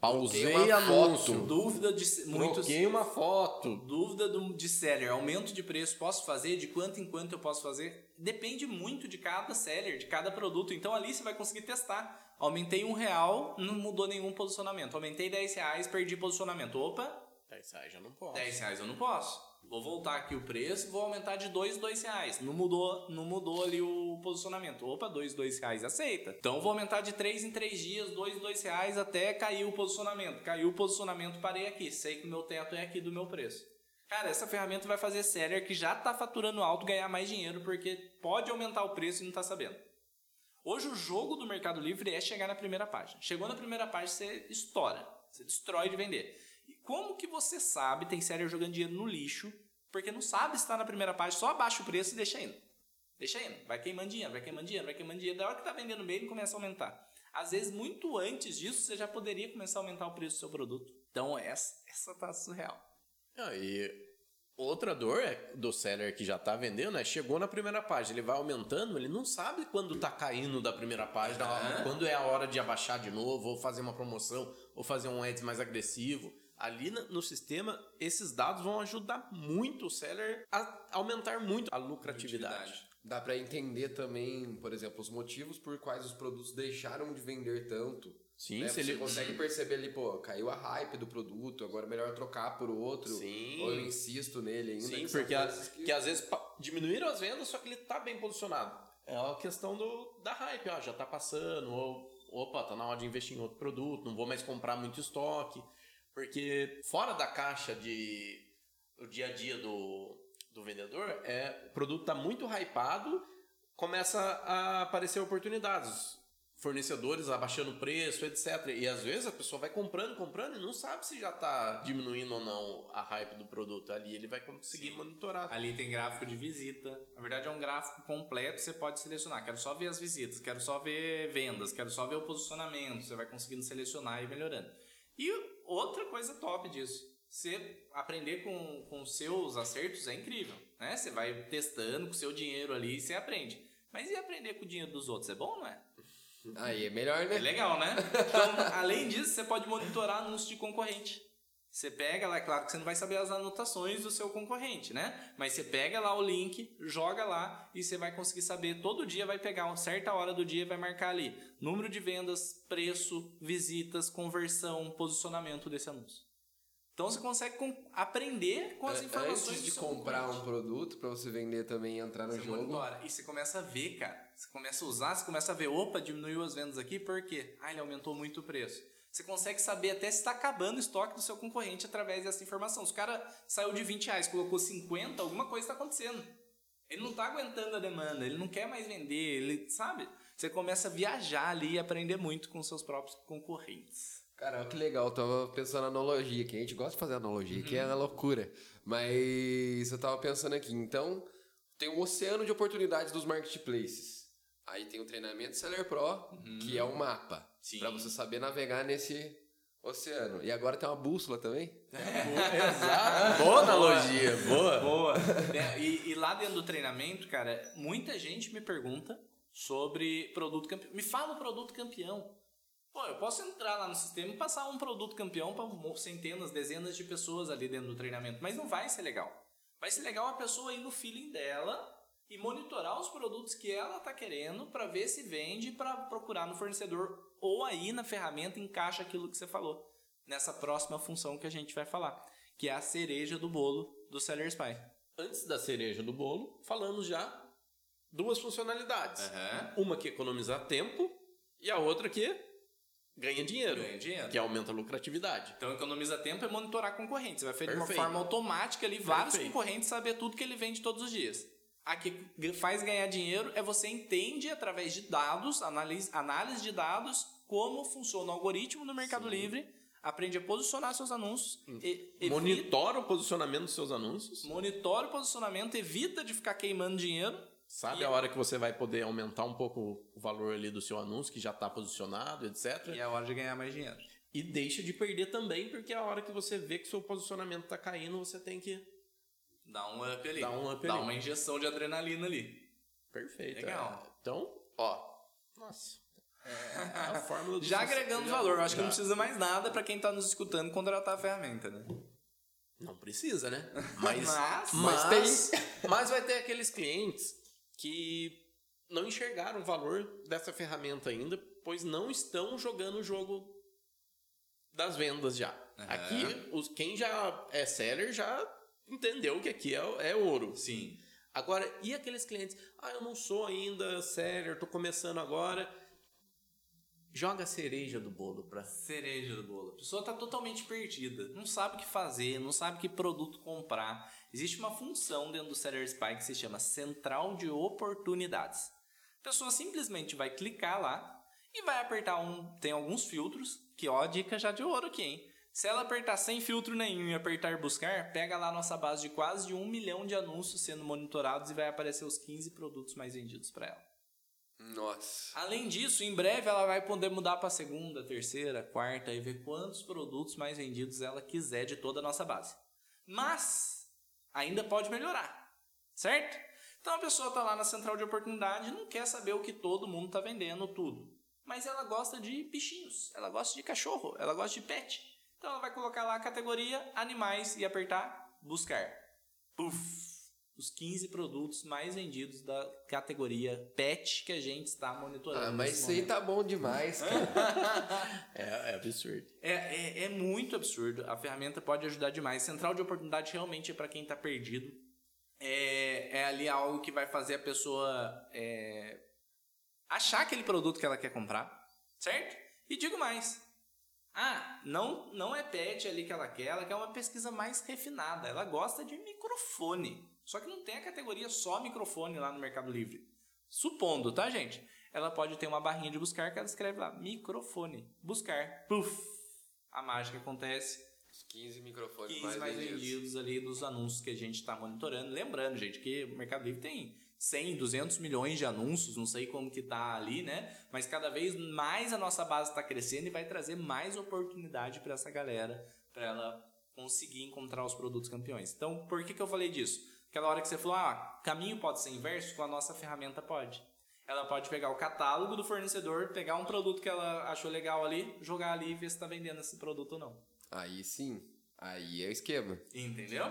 [SPEAKER 2] pausei anúncio,
[SPEAKER 3] foto.
[SPEAKER 1] Dúvida de muitos.
[SPEAKER 2] troquei uma foto.
[SPEAKER 1] Dúvida do, de seller, aumento de preço, posso fazer? De quanto em quanto eu posso fazer? Depende muito de cada seller, de cada produto. Então ali você vai conseguir testar. Aumentei um real, não mudou nenhum posicionamento. Aumentei 10 reais, perdi posicionamento. Opa,
[SPEAKER 2] 10 reais já não posso.
[SPEAKER 1] 10 reais eu não posso. Vou voltar aqui o preço, vou aumentar de 2, 2 reais. Não mudou, não mudou ali o posicionamento. Opa, 2, 2 reais aceita. Então vou aumentar de 3 em 3 dias, 2, 2 reais até cair o posicionamento. Caiu o posicionamento, parei aqui. Sei que o meu teto é aqui do meu preço. Cara, essa ferramenta vai fazer seller que já tá faturando alto ganhar mais dinheiro porque pode aumentar o preço e não tá sabendo. Hoje o jogo do Mercado Livre é chegar na primeira página. Chegou na primeira página, você estoura. Você destrói de vender. Como que você sabe, tem seller jogando dinheiro no lixo, porque não sabe se está na primeira página, só abaixa o preço e deixa indo. Deixa indo. Vai queimando dinheiro, vai queimando dinheiro, vai queimando dinheiro. Da hora que tá vendendo bem, ele começa a aumentar. Às vezes, muito antes disso, você já poderia começar a aumentar o preço do seu produto. Então, essa, essa tá surreal.
[SPEAKER 2] Ah, e outra dor é do seller que já tá vendendo é chegou na primeira página, ele vai aumentando, ele não sabe quando tá caindo da primeira página,
[SPEAKER 1] Aham.
[SPEAKER 2] quando é a hora de abaixar de novo, ou fazer uma promoção, ou fazer um ads mais agressivo. Ali no sistema, esses dados vão ajudar muito o seller a aumentar muito a lucratividade.
[SPEAKER 3] Dá pra entender também, por exemplo, os motivos por quais os produtos deixaram de vender tanto.
[SPEAKER 2] Sim,
[SPEAKER 3] né?
[SPEAKER 2] se
[SPEAKER 3] Você
[SPEAKER 2] ele
[SPEAKER 3] consegue perceber ali, pô, caiu a hype do produto, agora é melhor trocar por outro.
[SPEAKER 2] Sim.
[SPEAKER 3] Ou eu insisto nele ainda.
[SPEAKER 2] Sim,
[SPEAKER 3] que
[SPEAKER 2] porque a-
[SPEAKER 3] coisas
[SPEAKER 2] que... às vezes diminuíram as vendas, só que ele tá bem posicionado. É a questão do, da hype, ó, já tá passando, ou opa, tá na hora de investir em outro produto, não vou mais comprar muito estoque. Porque fora da caixa de o dia a dia do, do vendedor, é, o produto tá muito hypado, começa a aparecer oportunidades. Fornecedores abaixando o preço, etc. E às vezes a pessoa vai comprando, comprando e não sabe se já tá diminuindo ou não a hype do produto. Ali ele vai conseguir monitorar.
[SPEAKER 1] Ali tem gráfico de visita. Na verdade, é um gráfico completo. Você pode selecionar. Quero só ver as visitas, quero só ver vendas, quero só ver o posicionamento. Você vai conseguindo selecionar e melhorando. E outra coisa top disso. Você aprender com, com seus acertos é incrível. Né? Você vai testando com seu dinheiro ali e você aprende. Mas e aprender com o dinheiro dos outros? É bom, não é?
[SPEAKER 3] Aí é melhor, né?
[SPEAKER 1] É legal, né? Então, além disso, você pode monitorar anúncios de concorrente. Você pega lá, é claro que você não vai saber as anotações do seu concorrente, né? Mas você pega lá o link, joga lá e você vai conseguir saber. Todo dia vai pegar uma certa hora do dia e vai marcar ali número de vendas, preço, visitas, conversão, posicionamento desse anúncio. Então você consegue aprender com as informações.
[SPEAKER 3] Antes de comprar um produto para você vender também e entrar no
[SPEAKER 1] você
[SPEAKER 3] jogo.
[SPEAKER 1] Monitora. E você começa a ver, cara. Você começa a usar, você começa a ver, opa, diminuiu as vendas aqui, por quê? Ah, ele aumentou muito o preço. Você consegue saber até se está acabando o estoque do seu concorrente através dessa informação. Se o cara saiu de 20 reais, colocou 50, alguma coisa está acontecendo. Ele não está aguentando a demanda, ele não quer mais vender, ele sabe? Você começa a viajar ali e aprender muito com seus próprios concorrentes.
[SPEAKER 3] Cara, que legal, eu tava pensando na analogia aqui. A gente gosta de fazer analogia, que é uma loucura. Mas eu tava pensando aqui, então, tem um oceano de oportunidades dos marketplaces. Aí tem o treinamento Seller Pro, uhum. que é um mapa. para você saber navegar nesse oceano. E agora tem uma bússola também?
[SPEAKER 1] É, exato. boa analogia, boa. Boa. É, e, e, lá dentro do treinamento, cara, muita gente me pergunta sobre produto campeão. Me fala o produto campeão. Pô, eu posso entrar lá no sistema e passar um produto campeão para centenas, dezenas de pessoas ali dentro do treinamento, mas não vai ser legal. Vai ser legal a pessoa ir no feeling dela e monitorar os produtos que ela está querendo para ver se vende para procurar no fornecedor ou aí na ferramenta encaixa aquilo que você falou nessa próxima função que a gente vai falar, que é a cereja do bolo do Seller Spy.
[SPEAKER 2] Antes da cereja do bolo, falamos já duas funcionalidades. Uhum. Uma que economiza tempo e a outra que ganha dinheiro,
[SPEAKER 1] ganha dinheiro.
[SPEAKER 2] Que aumenta a lucratividade.
[SPEAKER 1] Então, economiza tempo é monitorar concorrentes. Você vai fazer de uma forma automática ali, vários Perfeito. concorrentes saber tudo que ele vende todos os dias. A que faz ganhar dinheiro é você entende através de dados, análise, análise de dados, como funciona o algoritmo no Mercado Sim. Livre, aprende a posicionar seus anúncios.
[SPEAKER 2] E, monitora o posicionamento dos seus anúncios.
[SPEAKER 1] Monitora o posicionamento, evita de ficar queimando dinheiro
[SPEAKER 2] Sabe e a hora que você vai poder aumentar um pouco o valor ali do seu anúncio, que já está posicionado, etc.
[SPEAKER 1] E é a hora de ganhar mais dinheiro.
[SPEAKER 2] E deixa de perder também, porque é a hora que você vê que seu posicionamento está caindo, você tem que
[SPEAKER 1] dar um up ali.
[SPEAKER 2] Dar um up ali.
[SPEAKER 1] uma injeção de adrenalina ali.
[SPEAKER 2] Perfeito.
[SPEAKER 1] Legal.
[SPEAKER 2] É. Então, ó. Nossa.
[SPEAKER 1] É a fórmula do Já agregando valor, eu acho já. que não precisa mais nada para quem está nos escutando contratar a ferramenta, né?
[SPEAKER 2] Não precisa, né? Mas,
[SPEAKER 1] mas,
[SPEAKER 2] mas, tem. mas vai ter aqueles clientes que não enxergaram o valor dessa ferramenta ainda, pois não estão jogando o jogo das vendas já. Uhum. Aqui, os, quem já é seller já entendeu que aqui é, é ouro.
[SPEAKER 1] Sim.
[SPEAKER 2] Agora, e aqueles clientes? Ah, eu não sou ainda seller, estou começando agora. Joga a cereja do bolo para
[SPEAKER 1] cereja do bolo. A pessoa está totalmente perdida, não sabe o que fazer, não sabe que produto comprar. Existe uma função dentro do Seller Spy que se chama Central de Oportunidades. A pessoa simplesmente vai clicar lá e vai apertar um. Tem alguns filtros, que ó, dica já de ouro aqui, hein? Se ela apertar sem filtro nenhum e apertar buscar, pega lá nossa base de quase de um milhão de anúncios sendo monitorados e vai aparecer os 15 produtos mais vendidos para ela.
[SPEAKER 3] Nossa.
[SPEAKER 1] Além disso, em breve ela vai poder mudar para segunda, terceira, quarta e ver quantos produtos mais vendidos ela quiser de toda a nossa base. Mas ainda pode melhorar, certo? Então a pessoa está lá na central de oportunidade e não quer saber o que todo mundo está vendendo, tudo. Mas ela gosta de bichinhos, ela gosta de cachorro, ela gosta de pet. Então ela vai colocar lá a categoria animais e apertar buscar. Puf! Os 15 produtos mais vendidos da categoria pet que a gente está monitorando.
[SPEAKER 3] Ah, mas isso aí tá bom demais,
[SPEAKER 2] cara. é, é, absurdo.
[SPEAKER 1] É, é, é, muito absurdo. A ferramenta pode ajudar demais. Central de oportunidade realmente é para quem está perdido. É, é ali algo que vai fazer a pessoa é, achar aquele produto que ela quer comprar, certo? E digo mais, ah, não, não é pet ali que ela quer, ela quer uma pesquisa mais refinada. Ela gosta de microfone. Só que não tem a categoria só microfone lá no Mercado Livre. Supondo, tá, gente? Ela pode ter uma barrinha de buscar que ela escreve lá, microfone, buscar, puf, a mágica acontece.
[SPEAKER 3] Os 15 microfones
[SPEAKER 1] 15 mais, mais vendidos. vendidos ali dos anúncios que a gente está monitorando. Lembrando, gente, que o Mercado Livre tem 100, 200 milhões de anúncios, não sei como que tá ali, né? Mas cada vez mais a nossa base está crescendo e vai trazer mais oportunidade para essa galera, para ela conseguir encontrar os produtos campeões. Então, por que, que eu falei disso? Aquela hora que você falou, ah, caminho pode ser inverso, com a nossa ferramenta pode. Ela pode pegar o catálogo do fornecedor, pegar um produto que ela achou legal ali, jogar ali e ver se está vendendo esse produto ou não.
[SPEAKER 3] Aí sim. Aí é o esquema.
[SPEAKER 1] Entendeu?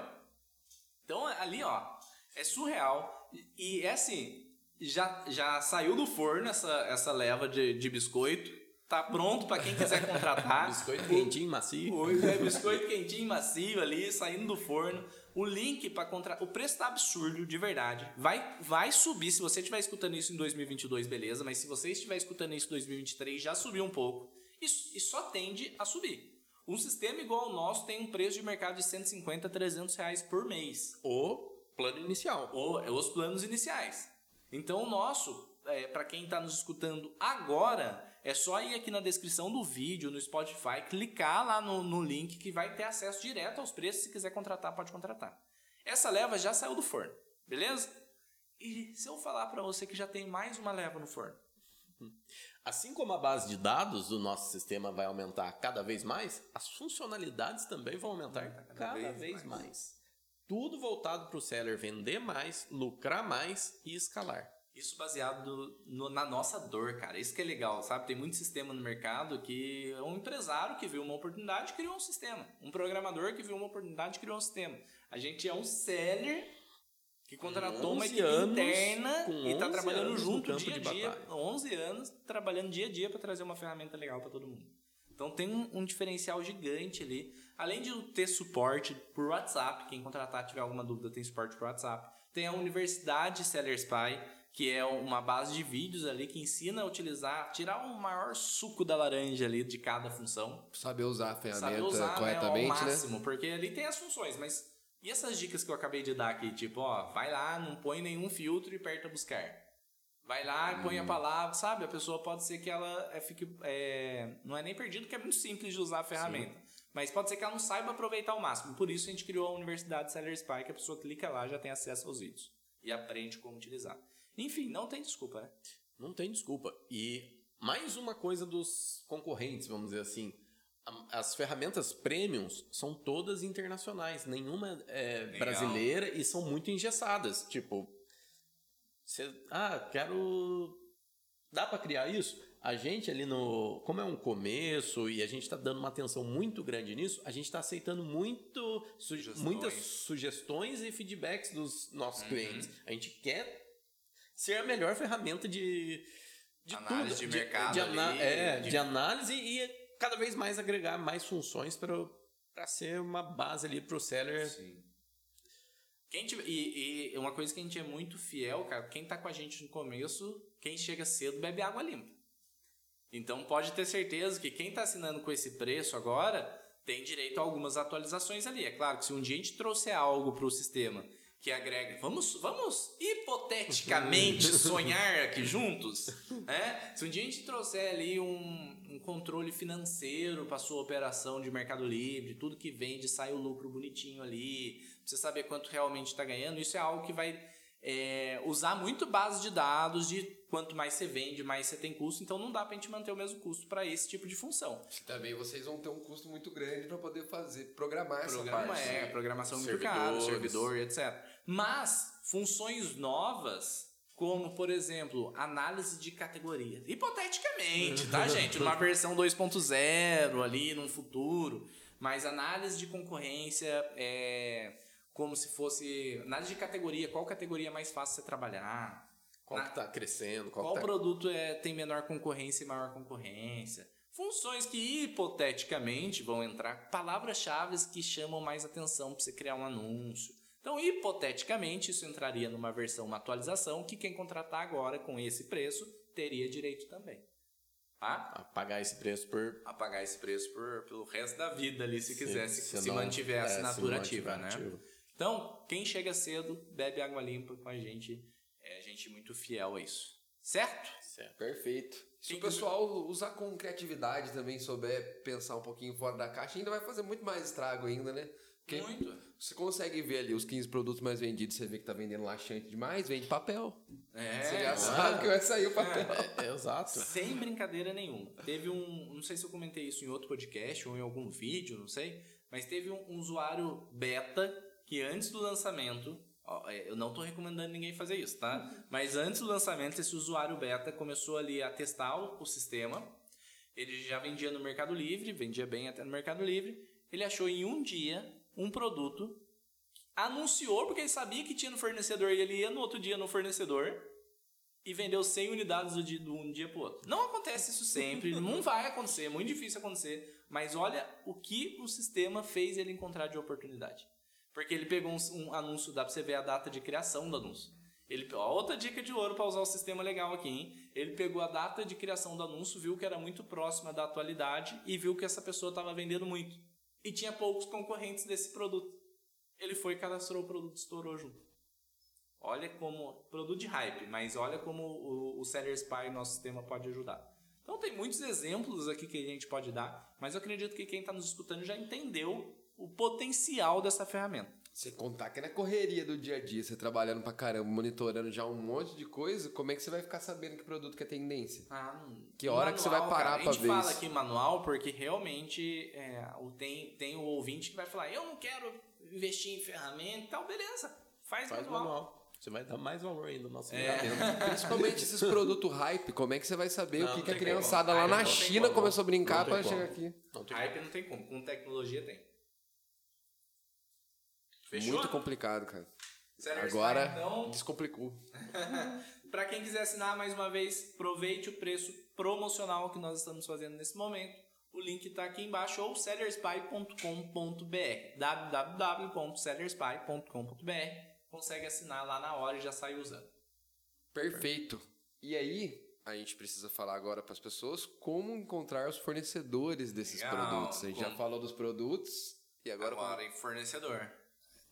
[SPEAKER 1] Então ali, ó, é surreal. E é assim, já, já saiu do forno essa, essa leva de, de biscoito. Tá pronto para quem quiser contratar.
[SPEAKER 2] biscoito quentinho, macio.
[SPEAKER 1] Pois é, biscoito quentinho, macio ali, saindo do forno. O link para contratar. O preço tá absurdo, de verdade. Vai, vai subir. Se você estiver escutando isso em 2022, beleza. Mas se você estiver escutando isso em 2023, já subiu um pouco. E, e só tende a subir. Um sistema igual ao nosso tem um preço de mercado de 150 a 300 reais por mês.
[SPEAKER 2] O plano inicial.
[SPEAKER 1] Ou os planos iniciais. Então o nosso, é, para quem está nos escutando agora, é só ir aqui na descrição do vídeo, no Spotify, clicar lá no, no link que vai ter acesso direto aos preços. Se quiser contratar, pode contratar. Essa leva já saiu do forno, beleza? E se eu falar para você que já tem mais uma leva no forno?
[SPEAKER 2] Assim como a base de dados do nosso sistema vai aumentar cada vez mais, as funcionalidades também vão aumentar cada, cada vez, vez mais. mais. Tudo voltado para o seller vender mais, lucrar mais e escalar.
[SPEAKER 1] Isso baseado no, na nossa dor, cara. Isso que é legal, sabe? Tem muito sistema no mercado que é um empresário que viu uma oportunidade criou um sistema. Um programador que viu uma oportunidade criou um sistema. A gente é um seller que contratou uma equipe interna e está trabalhando junto dia a dia. Batalha. 11 anos trabalhando dia a dia para trazer uma ferramenta legal para todo mundo. Então tem um, um, diferencial gigante ali. Além de ter suporte por WhatsApp, quem contratar tiver alguma dúvida tem suporte por WhatsApp. Tem a Universidade Seller Spy, que é uma base de vídeos ali que ensina a utilizar, tirar o maior suco da laranja ali de cada função.
[SPEAKER 3] Saber usar a ferramenta Saber usar, né, corretamente, né?
[SPEAKER 1] Ao máximo, né? porque ali tem as funções, mas e essas dicas que eu acabei de dar aqui, tipo, ó, vai lá, não põe nenhum filtro e aperta buscar. Vai lá e põe a hum. palavra, sabe? A pessoa pode ser que ela é, fique. É, não é nem perdido, porque é muito simples de usar a ferramenta. Sim. Mas pode ser que ela não saiba aproveitar ao máximo. Por isso a gente criou a Universidade Seller Spy, que a pessoa clica lá já tem acesso aos vídeos. E aprende como utilizar. Enfim, não tem desculpa, né?
[SPEAKER 2] Não tem desculpa. E mais uma coisa dos concorrentes, vamos dizer assim. As ferramentas premiums são todas internacionais, nenhuma é brasileira e são muito engessadas. Tipo, você, ah, quero. Dá para criar isso? A gente ali no. Como é um começo e a gente está dando uma atenção muito grande nisso, a gente está aceitando muito, su, sugestões. muitas sugestões e feedbacks dos nossos uhum. clientes. A gente quer ser a melhor ferramenta de, de
[SPEAKER 1] análise
[SPEAKER 2] tudo,
[SPEAKER 1] de mercado,
[SPEAKER 2] de, de, ali, é, de... de análise e cada vez mais agregar mais funções para ser uma base ali para o seller.
[SPEAKER 1] Sim. Quem tiver, e, e uma coisa que a gente é muito fiel, cara, quem tá com a gente no começo, quem chega cedo bebe água limpa. Então pode ter certeza que quem está assinando com esse preço agora tem direito a algumas atualizações ali. É claro que se um dia a gente trouxer algo para o sistema que agrega. Vamos, vamos hipoteticamente sonhar aqui juntos? Né? Se um dia a gente trouxer ali um, um controle financeiro para sua operação de Mercado Livre, tudo que vende sai o lucro bonitinho ali, você saber quanto realmente está ganhando, isso é algo que vai é, usar muito base de dados de quanto mais você vende, mais você tem custo, então não dá para a gente manter o mesmo custo para esse tipo de função.
[SPEAKER 3] Também vocês vão ter um custo muito grande para poder fazer, programar Programa, essa parte.
[SPEAKER 1] É, programação muito cara, servidor, etc. Mas funções novas, como por exemplo, análise de categorias. Hipoteticamente, tá, gente? Numa versão 2.0 ali no futuro, mas análise de concorrência é como se fosse análise de categoria, qual categoria é mais fácil você trabalhar?
[SPEAKER 2] Qual Na, que tá crescendo?
[SPEAKER 1] Qual,
[SPEAKER 2] tá...
[SPEAKER 1] produto é, tem menor concorrência e maior concorrência? Funções que hipoteticamente vão entrar, palavras-chave que chamam mais atenção para você criar um anúncio. Então, hipoteticamente, isso entraria numa versão, uma atualização, que quem contratar agora com esse preço teria direito também. Tá?
[SPEAKER 2] A pagar esse preço por.
[SPEAKER 1] A pagar esse preço por, pelo resto da vida ali, se, se quiser, se, se, não, mantiver a é, assinatura ativa, né? Ativo. Então, quem chega cedo, bebe água limpa com a gente. É gente muito fiel a isso. Certo?
[SPEAKER 3] Certo. Perfeito. Se o pessoal usar com criatividade também, souber pensar um pouquinho fora da caixa, ainda vai fazer muito mais estrago ainda, né?
[SPEAKER 1] Porque Muito.
[SPEAKER 3] Você consegue ver ali os 15 produtos mais vendidos, você vê que tá vendendo laxante demais, vende papel.
[SPEAKER 1] É,
[SPEAKER 3] você já sabe que vai sair o papel.
[SPEAKER 2] É, é, exato.
[SPEAKER 1] Sem brincadeira nenhuma. Teve um, não sei se eu comentei isso em outro podcast ou em algum vídeo, não sei, mas teve um, um usuário beta que antes do lançamento, ó, é, eu não estou recomendando ninguém fazer isso, tá? Mas antes do lançamento, esse usuário beta começou ali a testar o, o sistema. Ele já vendia no Mercado Livre, vendia bem até no Mercado Livre ele achou em um dia um produto, anunciou porque ele sabia que tinha no fornecedor e ele ia no outro dia no fornecedor e vendeu 100 unidades do dia, de um dia pro outro. Não acontece isso sempre, não vai acontecer, é muito difícil acontecer, mas olha o que o sistema fez ele encontrar de oportunidade. Porque ele pegou um, um anúncio, dá pra você ver a data de criação do anúncio. Ele, ó, outra dica de ouro para usar o sistema legal aqui, hein? Ele pegou a data de criação do anúncio, viu que era muito próxima da atualidade e viu que essa pessoa estava vendendo muito. E tinha poucos concorrentes desse produto. Ele foi, cadastrou o produto, estourou junto. Olha como. Produto de hype, mas olha como o, o Seller Spy, nosso sistema, pode ajudar. Então tem muitos exemplos aqui que a gente pode dar, mas eu acredito que quem está nos escutando já entendeu o potencial dessa ferramenta.
[SPEAKER 3] Você contar que na correria do dia a dia, você trabalhando pra caramba, monitorando já um monte de coisa, como é que você vai ficar sabendo que produto que é tendência?
[SPEAKER 1] Ah, não.
[SPEAKER 3] Que hora que você vai parar
[SPEAKER 1] cara,
[SPEAKER 3] pra
[SPEAKER 1] A gente
[SPEAKER 3] ver
[SPEAKER 1] fala
[SPEAKER 3] isso?
[SPEAKER 1] aqui manual porque realmente é, o, tem, tem o ouvinte que vai falar: eu não quero investir em ferramenta e tal, beleza. Faz,
[SPEAKER 2] Faz
[SPEAKER 1] manual.
[SPEAKER 2] manual. Você vai dar mais valor ainda no nosso
[SPEAKER 1] É.
[SPEAKER 3] Principalmente esses produtos hype, como é que você vai saber
[SPEAKER 2] Não,
[SPEAKER 3] o que, que a criançada
[SPEAKER 1] como.
[SPEAKER 3] lá
[SPEAKER 1] Aí
[SPEAKER 3] na China
[SPEAKER 1] como.
[SPEAKER 3] começou a brincar
[SPEAKER 2] como.
[SPEAKER 3] chegar aqui?
[SPEAKER 2] Não
[SPEAKER 1] Hype não tem como, com tecnologia tem. Fechou?
[SPEAKER 3] Muito complicado, cara.
[SPEAKER 1] Seller
[SPEAKER 3] Agora,
[SPEAKER 1] Spy, então,
[SPEAKER 3] descomplicou.
[SPEAKER 1] Para quem quiser assinar mais uma vez, aproveite o preço promocional que nós estamos fazendo nesse momento. O link está aqui embaixo ou sellerspy.com.br www.sellerspy.com.br Consegue assinar lá na hora e já sai usando.
[SPEAKER 3] Perfeito. E aí, a gente precisa falar agora para as pessoas como encontrar os fornecedores desses
[SPEAKER 1] Legal.
[SPEAKER 3] produtos. A gente já
[SPEAKER 1] Como?
[SPEAKER 3] falou dos produtos e agora,
[SPEAKER 1] Agora, em fornecedor.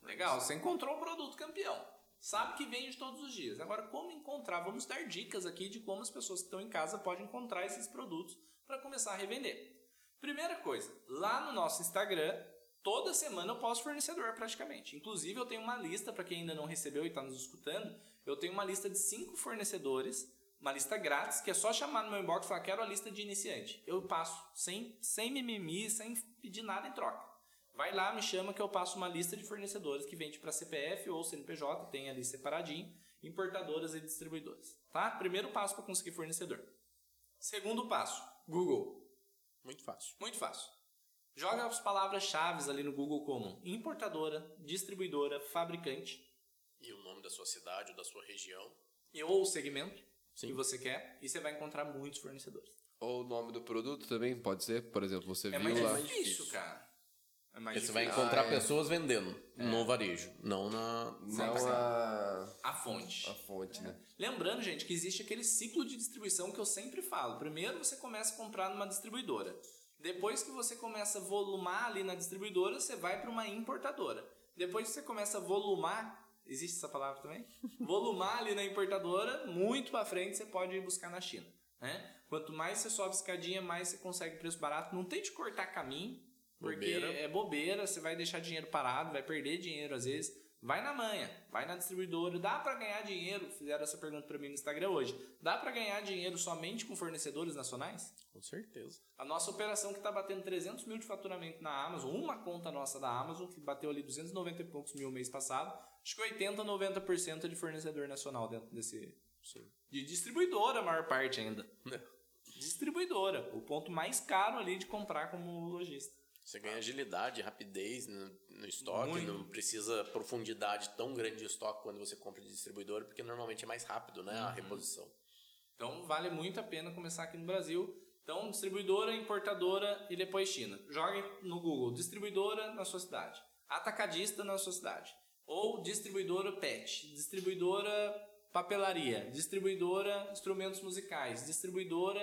[SPEAKER 1] Legal, você encontrou o produto campeão. Sabe que vende todos os dias. Agora, como encontrar? Vamos dar dicas aqui de como as pessoas que estão em casa podem encontrar esses produtos para começar a revender. Primeira coisa, lá no nosso Instagram, toda semana eu posto fornecedor praticamente. Inclusive, eu tenho uma lista, para quem ainda não recebeu e está nos escutando, eu tenho uma lista de cinco fornecedores, uma lista grátis, que é só chamar no meu inbox e falar, quero a lista de iniciante. Eu passo sem, sem mimimi, sem pedir nada em troca. Vai lá, me chama que eu passo uma lista de fornecedores que vende para CPF ou CNPJ, tem ali separadinho, importadoras e distribuidoras. Tá? Primeiro passo para conseguir fornecedor. Segundo passo, Google.
[SPEAKER 2] Muito fácil.
[SPEAKER 1] Muito fácil. Joga as palavras-chave ali no Google como importadora, distribuidora, fabricante
[SPEAKER 2] E o nome da sua cidade ou da sua região.
[SPEAKER 1] e ou o segmento
[SPEAKER 2] Sim.
[SPEAKER 1] que você quer e você vai encontrar muitos fornecedores.
[SPEAKER 3] Ou o nome do produto também pode ser? Por exemplo, você
[SPEAKER 1] É
[SPEAKER 3] viu
[SPEAKER 1] mais
[SPEAKER 3] lá.
[SPEAKER 1] difícil,
[SPEAKER 2] difícil.
[SPEAKER 1] cara. É mais
[SPEAKER 2] Porque você vai encontrar
[SPEAKER 3] é.
[SPEAKER 2] pessoas vendendo no varejo, não na.
[SPEAKER 3] Não a,
[SPEAKER 1] a fonte.
[SPEAKER 3] a fonte, né?
[SPEAKER 1] Lembrando, gente, que existe aquele ciclo de distribuição que eu sempre falo. Primeiro você começa a comprar numa distribuidora. Depois que você começa a volumar ali na distribuidora, você vai para uma importadora. Depois que você começa a volumar, existe essa palavra também? volumar ali na importadora, muito para frente você pode ir buscar na China. Né? Quanto mais você sobe escadinha, mais você consegue preço barato. Não tente cortar caminho, porque
[SPEAKER 2] Bobeira.
[SPEAKER 1] é bobeira, você vai deixar dinheiro parado, vai perder dinheiro às vezes. Vai na manha, vai na distribuidora, dá para ganhar dinheiro? Fizeram essa pergunta para mim no Instagram hoje. Dá para ganhar dinheiro somente com fornecedores nacionais?
[SPEAKER 2] Com certeza.
[SPEAKER 1] A nossa operação que está batendo 300 mil de faturamento na Amazon, uma conta nossa da Amazon, que bateu ali 290 e poucos mil mês passado, acho que 80, 90% é de fornecedor nacional dentro desse. De distribuidora, a maior parte ainda. Distribuidora, o ponto mais caro ali de comprar como lojista.
[SPEAKER 2] Você ganha agilidade, rapidez no, no estoque,
[SPEAKER 1] Muito.
[SPEAKER 2] não precisa profundidade tão grande de estoque quando você compra de distribuidor, porque normalmente é mais rápido, né, a reposição.
[SPEAKER 1] Então vale muito a pena começar aqui no Brasil. Então, distribuidora, importadora e depois China. Jogue no Google distribuidora na sua cidade, atacadista na sua cidade, ou distribuidora PET, distribuidora papelaria, distribuidora instrumentos musicais, distribuidora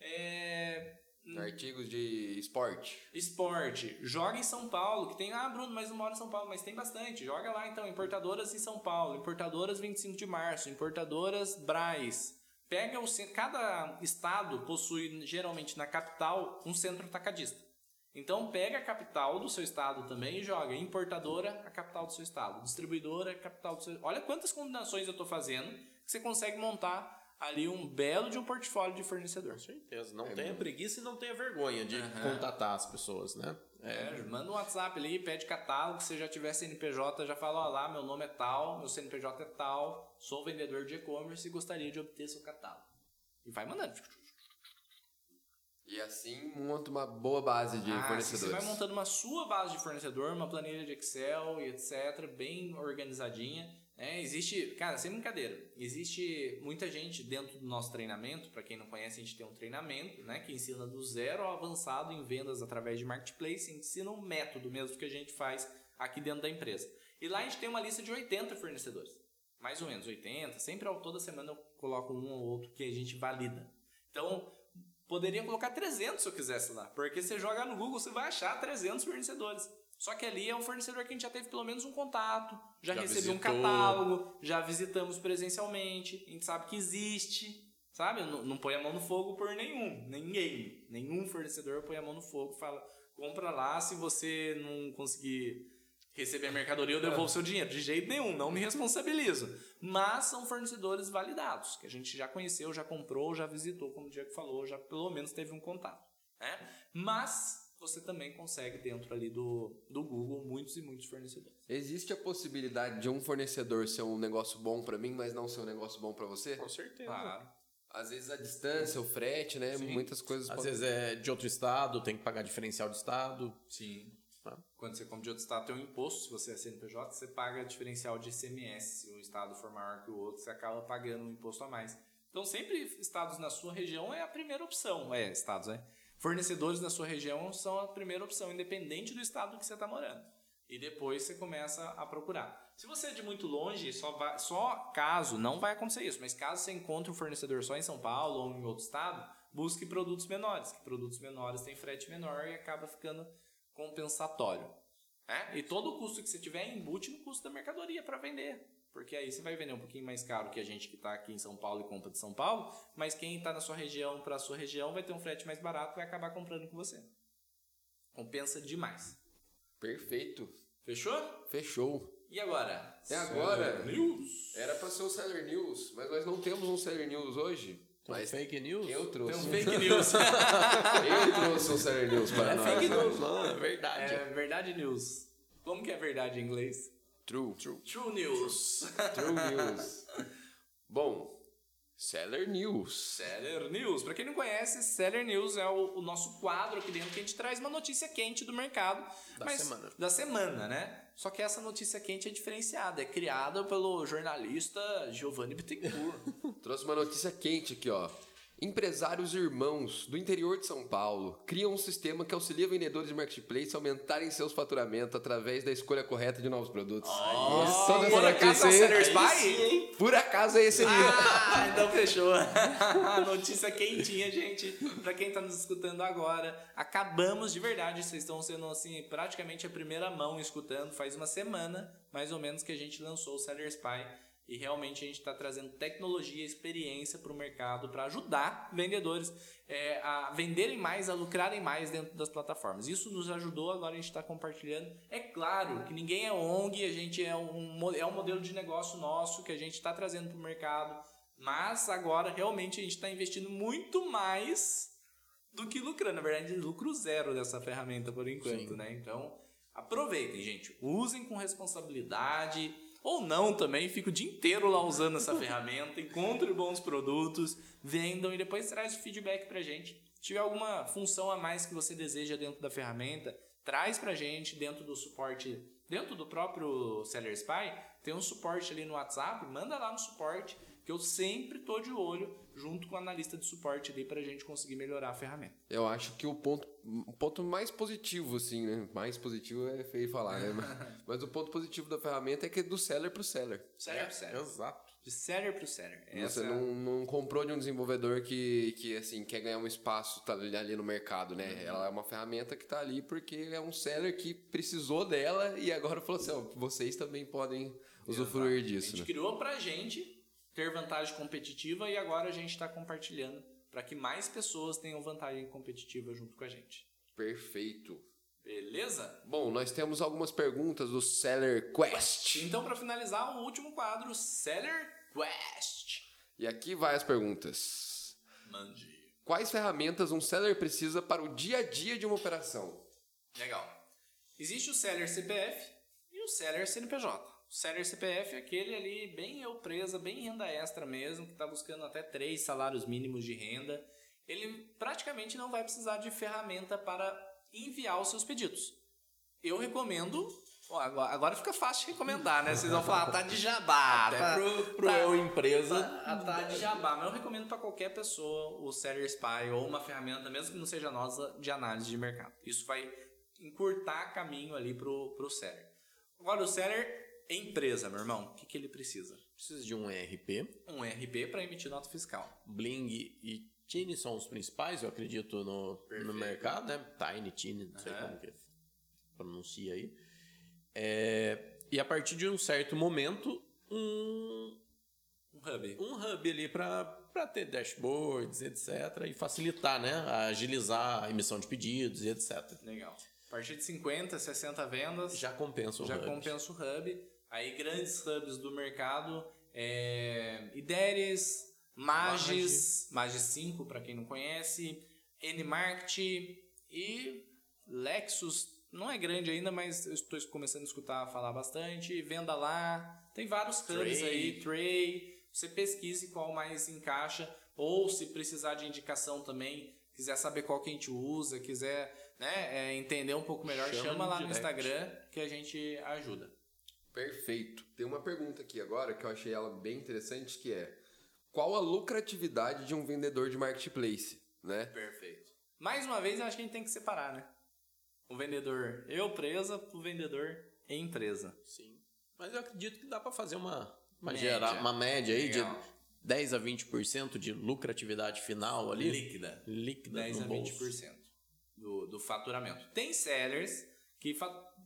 [SPEAKER 1] é,
[SPEAKER 3] Artigos de esporte.
[SPEAKER 1] Esporte. Joga em São Paulo, que tem. Ah, Bruno, mas não mora em São Paulo, mas tem bastante. Joga lá então. Importadoras em São Paulo, importadoras 25 de março, importadoras Braz. Pega o centro. Cada estado possui, geralmente na capital, um centro atacadista. Então pega a capital do seu estado também e joga. Importadora, a capital do seu estado. Distribuidora, a capital do seu. Olha quantas combinações eu estou fazendo que você consegue montar ali um belo de um portfólio de fornecedor.
[SPEAKER 2] Com certeza. Não tenha preguiça e não tenha vergonha de
[SPEAKER 1] Aham.
[SPEAKER 2] contatar as pessoas, né?
[SPEAKER 1] É, manda um WhatsApp ali, pede catálogo, se já tiver CNPJ, já fala, ó lá, meu nome é tal, meu CNPJ é tal, sou vendedor de e-commerce e gostaria de obter seu catálogo. E vai mandando.
[SPEAKER 3] E assim monta uma boa base de
[SPEAKER 1] Ah,
[SPEAKER 3] fornecedores.
[SPEAKER 1] Você vai montando uma sua base de fornecedor, uma planilha de Excel e etc, bem organizadinha. Né? existe, cara, sem brincadeira, existe muita gente dentro do nosso treinamento. Para quem não conhece, a gente tem um treinamento, né, que ensina do zero ao avançado em vendas através de marketplace, ensina um método mesmo que a gente faz aqui dentro da empresa. E lá a gente tem uma lista de 80 fornecedores, mais ou menos 80. Sempre toda semana eu coloco um ou outro que a gente valida. Então Poderia colocar 300 se eu quisesse lá, porque você joga no Google, você vai achar 300 fornecedores. Só que ali é um fornecedor que a gente já teve pelo menos um contato, já,
[SPEAKER 2] Já
[SPEAKER 1] recebeu um catálogo, já visitamos presencialmente, a gente sabe que existe, sabe? Não, não põe a mão no fogo por nenhum, ninguém. Nenhum fornecedor põe a mão no fogo e fala, compra lá, se você não conseguir receber a mercadoria, eu devolvo seu dinheiro. De jeito nenhum, não me responsabilizo. Mas são fornecedores validados, que a gente já conheceu, já comprou, já visitou, como o Diego falou, já pelo menos teve um contato. Né? Mas você também consegue dentro ali do, do Google muitos e muitos fornecedores.
[SPEAKER 3] Existe a possibilidade de um fornecedor ser um negócio bom pra mim, mas não ser um negócio bom pra você?
[SPEAKER 2] Com certeza.
[SPEAKER 1] Claro.
[SPEAKER 3] Às vezes a distância, o frete, né?
[SPEAKER 1] Sim.
[SPEAKER 3] Muitas coisas
[SPEAKER 2] Às
[SPEAKER 3] podem-
[SPEAKER 2] vezes é de outro estado, tem que pagar diferencial de estado.
[SPEAKER 1] Sim.
[SPEAKER 2] Ah.
[SPEAKER 1] Quando você compra de outro estado, tem um imposto. Se você é CNPJ, você paga diferencial de ICMS. Se um estado for maior que o outro, você acaba pagando um imposto a mais. Então, sempre estados na sua região é a primeira opção. É, estados, né? Fornecedores na sua região são a primeira opção, independente do estado que você está morando. E depois você começa a procurar. Se você é de muito longe, só, vai, só caso, não vai acontecer isso, mas caso você encontre um fornecedor só em São Paulo ou em outro estado, busque produtos menores, que produtos menores têm frete menor e acaba ficando compensatório. né? E todo o custo que você tiver embute no custo da mercadoria para vender. Porque aí você vai vender um pouquinho mais caro que a gente que está aqui em São Paulo e compra de São Paulo, mas quem está na sua região para a sua região vai ter um frete mais barato e vai acabar comprando com você. Compensa demais.
[SPEAKER 3] Perfeito.
[SPEAKER 1] Fechou?
[SPEAKER 3] Fechou.
[SPEAKER 1] E agora?
[SPEAKER 3] E agora?
[SPEAKER 1] News.
[SPEAKER 3] Era pra ser o Seller News, mas nós não temos um Seller News hoje. Mas
[SPEAKER 2] fake news?
[SPEAKER 3] eu
[SPEAKER 1] Tem
[SPEAKER 3] trouxe.
[SPEAKER 1] um fake news.
[SPEAKER 3] Eu trouxe um Seller News para
[SPEAKER 2] É
[SPEAKER 3] nós.
[SPEAKER 2] fake news, não, é verdade.
[SPEAKER 1] é verdade news. Como que é verdade em inglês?
[SPEAKER 3] True. True.
[SPEAKER 1] True news.
[SPEAKER 3] True News. Bom, Seller News.
[SPEAKER 1] Seller News. Para quem não conhece, Seller News é o, o nosso quadro aqui dentro que a gente traz uma notícia quente do mercado.
[SPEAKER 2] Da semana.
[SPEAKER 1] Da semana, né? Só que essa notícia quente é diferenciada. É criada pelo jornalista Giovanni Bittencourt.
[SPEAKER 3] Trouxe uma notícia quente aqui, ó. Empresários irmãos do interior de São Paulo criam um sistema que auxilia vendedores de marketplace a aumentarem seus faturamentos através da escolha correta de novos produtos.
[SPEAKER 1] Oh,
[SPEAKER 3] Toda
[SPEAKER 1] por acaso é o Spy?
[SPEAKER 3] por acaso é esse aí.
[SPEAKER 1] Ah, então fechou. Notícia quentinha, gente. Pra quem tá nos escutando agora, acabamos de verdade. Vocês estão sendo assim, praticamente a primeira mão escutando. Faz uma semana, mais ou menos, que a gente lançou o Seller Spy. E realmente a gente está trazendo tecnologia e experiência para o mercado para ajudar vendedores é, a venderem mais, a lucrarem mais dentro das plataformas. Isso nos ajudou, agora a gente está compartilhando. É claro que ninguém é ONG, a gente é um, é um modelo de negócio nosso que a gente está trazendo para o mercado, mas agora realmente a gente está investindo muito mais do que lucrando. Na verdade, lucro zero dessa ferramenta por enquanto,
[SPEAKER 2] Sim.
[SPEAKER 1] né? Então, aproveitem, gente. Usem com responsabilidade. Ou não também, fica o dia inteiro lá usando essa ferramenta, encontre bons produtos, vendam e depois traz o feedback pra gente. Se tiver alguma função a mais que você deseja dentro da ferramenta, traz pra gente dentro do suporte, dentro do próprio Seller Spy, tem um suporte ali no WhatsApp, manda lá no suporte, que eu sempre tô de olho junto com o analista de suporte ali pra gente conseguir melhorar a ferramenta.
[SPEAKER 3] Eu acho que o ponto, o ponto mais positivo, assim, né? Mais positivo é feio falar, né? Mas, mas o ponto positivo da ferramenta é que é do seller pro seller.
[SPEAKER 1] Seller pro seller.
[SPEAKER 2] Exato.
[SPEAKER 1] De seller pro seller.
[SPEAKER 3] Você
[SPEAKER 1] Essa-
[SPEAKER 3] não, não comprou de um desenvolvedor que, que assim, quer ganhar um espaço tá ali no mercado, né? Ela é uma ferramenta que tá ali porque é um seller que precisou dela e agora falou assim, ó, vocês também podem usufruir
[SPEAKER 1] A
[SPEAKER 3] disso,
[SPEAKER 1] gente
[SPEAKER 3] né?
[SPEAKER 1] criou pra gente ter vantagem competitiva e agora a gente está compartilhando para que mais pessoas tenham vantagem competitiva junto com a gente.
[SPEAKER 3] Perfeito.
[SPEAKER 1] Beleza?
[SPEAKER 3] Bom, nós temos algumas perguntas do Seller Quest.
[SPEAKER 1] Então, para finalizar, o último quadro, Seller Quest.
[SPEAKER 3] E aqui vai as perguntas.
[SPEAKER 1] Mande.
[SPEAKER 3] Quais ferramentas um seller precisa para o dia a dia de uma operação?
[SPEAKER 1] Legal. Existe o Seller CPF e o Seller CNPJ. O Seller CPF é aquele ali bem eu presa, bem renda extra mesmo, que está buscando até três salários mínimos de renda. ele praticamente não vai precisar de ferramenta para enviar os seus pedidos. Eu recomendo. agora, agora fica fácil de recomendar, né? Vocês vão falar, tá de jabá.
[SPEAKER 2] Até
[SPEAKER 1] tá,
[SPEAKER 2] pro, pro
[SPEAKER 1] tá-
[SPEAKER 2] eu empresa.
[SPEAKER 1] Tá, tá de jabá, mas eu recomendo para qualquer pessoa o Seller Spy ou uma ferramenta, mesmo que não seja nossa, de análise de mercado. Isso vai encurtar caminho ali pro, pro Seller. Agora, o Seller empresa, meu irmão. O que, que ele precisa?
[SPEAKER 2] Precisa de um ERP.
[SPEAKER 1] Um RP para emitir nota fiscal.
[SPEAKER 2] Bling e Tiny são os principais, eu acredito, no, no mercado, né? Tiny, Tiny, não sei como que pronuncia aí. É, e a partir de um certo momento, um,
[SPEAKER 1] Um hub.
[SPEAKER 2] um hub ali para ter dashboards, etc. E facilitar, né? Agilizar a emissão de pedidos e etc.
[SPEAKER 1] Legal. A partir de 50, 60 vendas,
[SPEAKER 2] Já compensa o
[SPEAKER 1] já
[SPEAKER 2] hub.
[SPEAKER 1] compensa o hub. Aí grandes hubs do mercado, é, Ideres, Magis, Magis 5 para quem não conhece, Nmarket e Lexus. Não é grande ainda, mas eu estou começando a escutar falar bastante. Venda lá, tem vários hubs aí, Tray. Você pesquise qual mais encaixa, ou se precisar de indicação também, quiser saber qual que a gente usa, quiser né, é, entender um pouco melhor,
[SPEAKER 2] Chama
[SPEAKER 1] chama, lá no
[SPEAKER 2] direct.
[SPEAKER 1] Instagram que a gente ajuda.
[SPEAKER 3] Perfeito. Tem uma pergunta aqui agora que eu achei ela bem interessante, que é qual a lucratividade de um vendedor de marketplace, né?
[SPEAKER 1] Perfeito. Mais uma vez, eu acho que a gente tem que separar, né? O vendedor eu presa pro vendedor empresa.
[SPEAKER 2] Sim. Mas eu acredito que dá para fazer uma, uma,
[SPEAKER 1] Média.
[SPEAKER 2] gera- uma média aí
[SPEAKER 1] Legal.
[SPEAKER 2] de 10 a 20% de lucratividade final ali.
[SPEAKER 1] Líquida.
[SPEAKER 2] Líquida
[SPEAKER 1] 10
[SPEAKER 2] no
[SPEAKER 1] a
[SPEAKER 2] bolso.
[SPEAKER 1] 20% do, do faturamento. Tem sellers que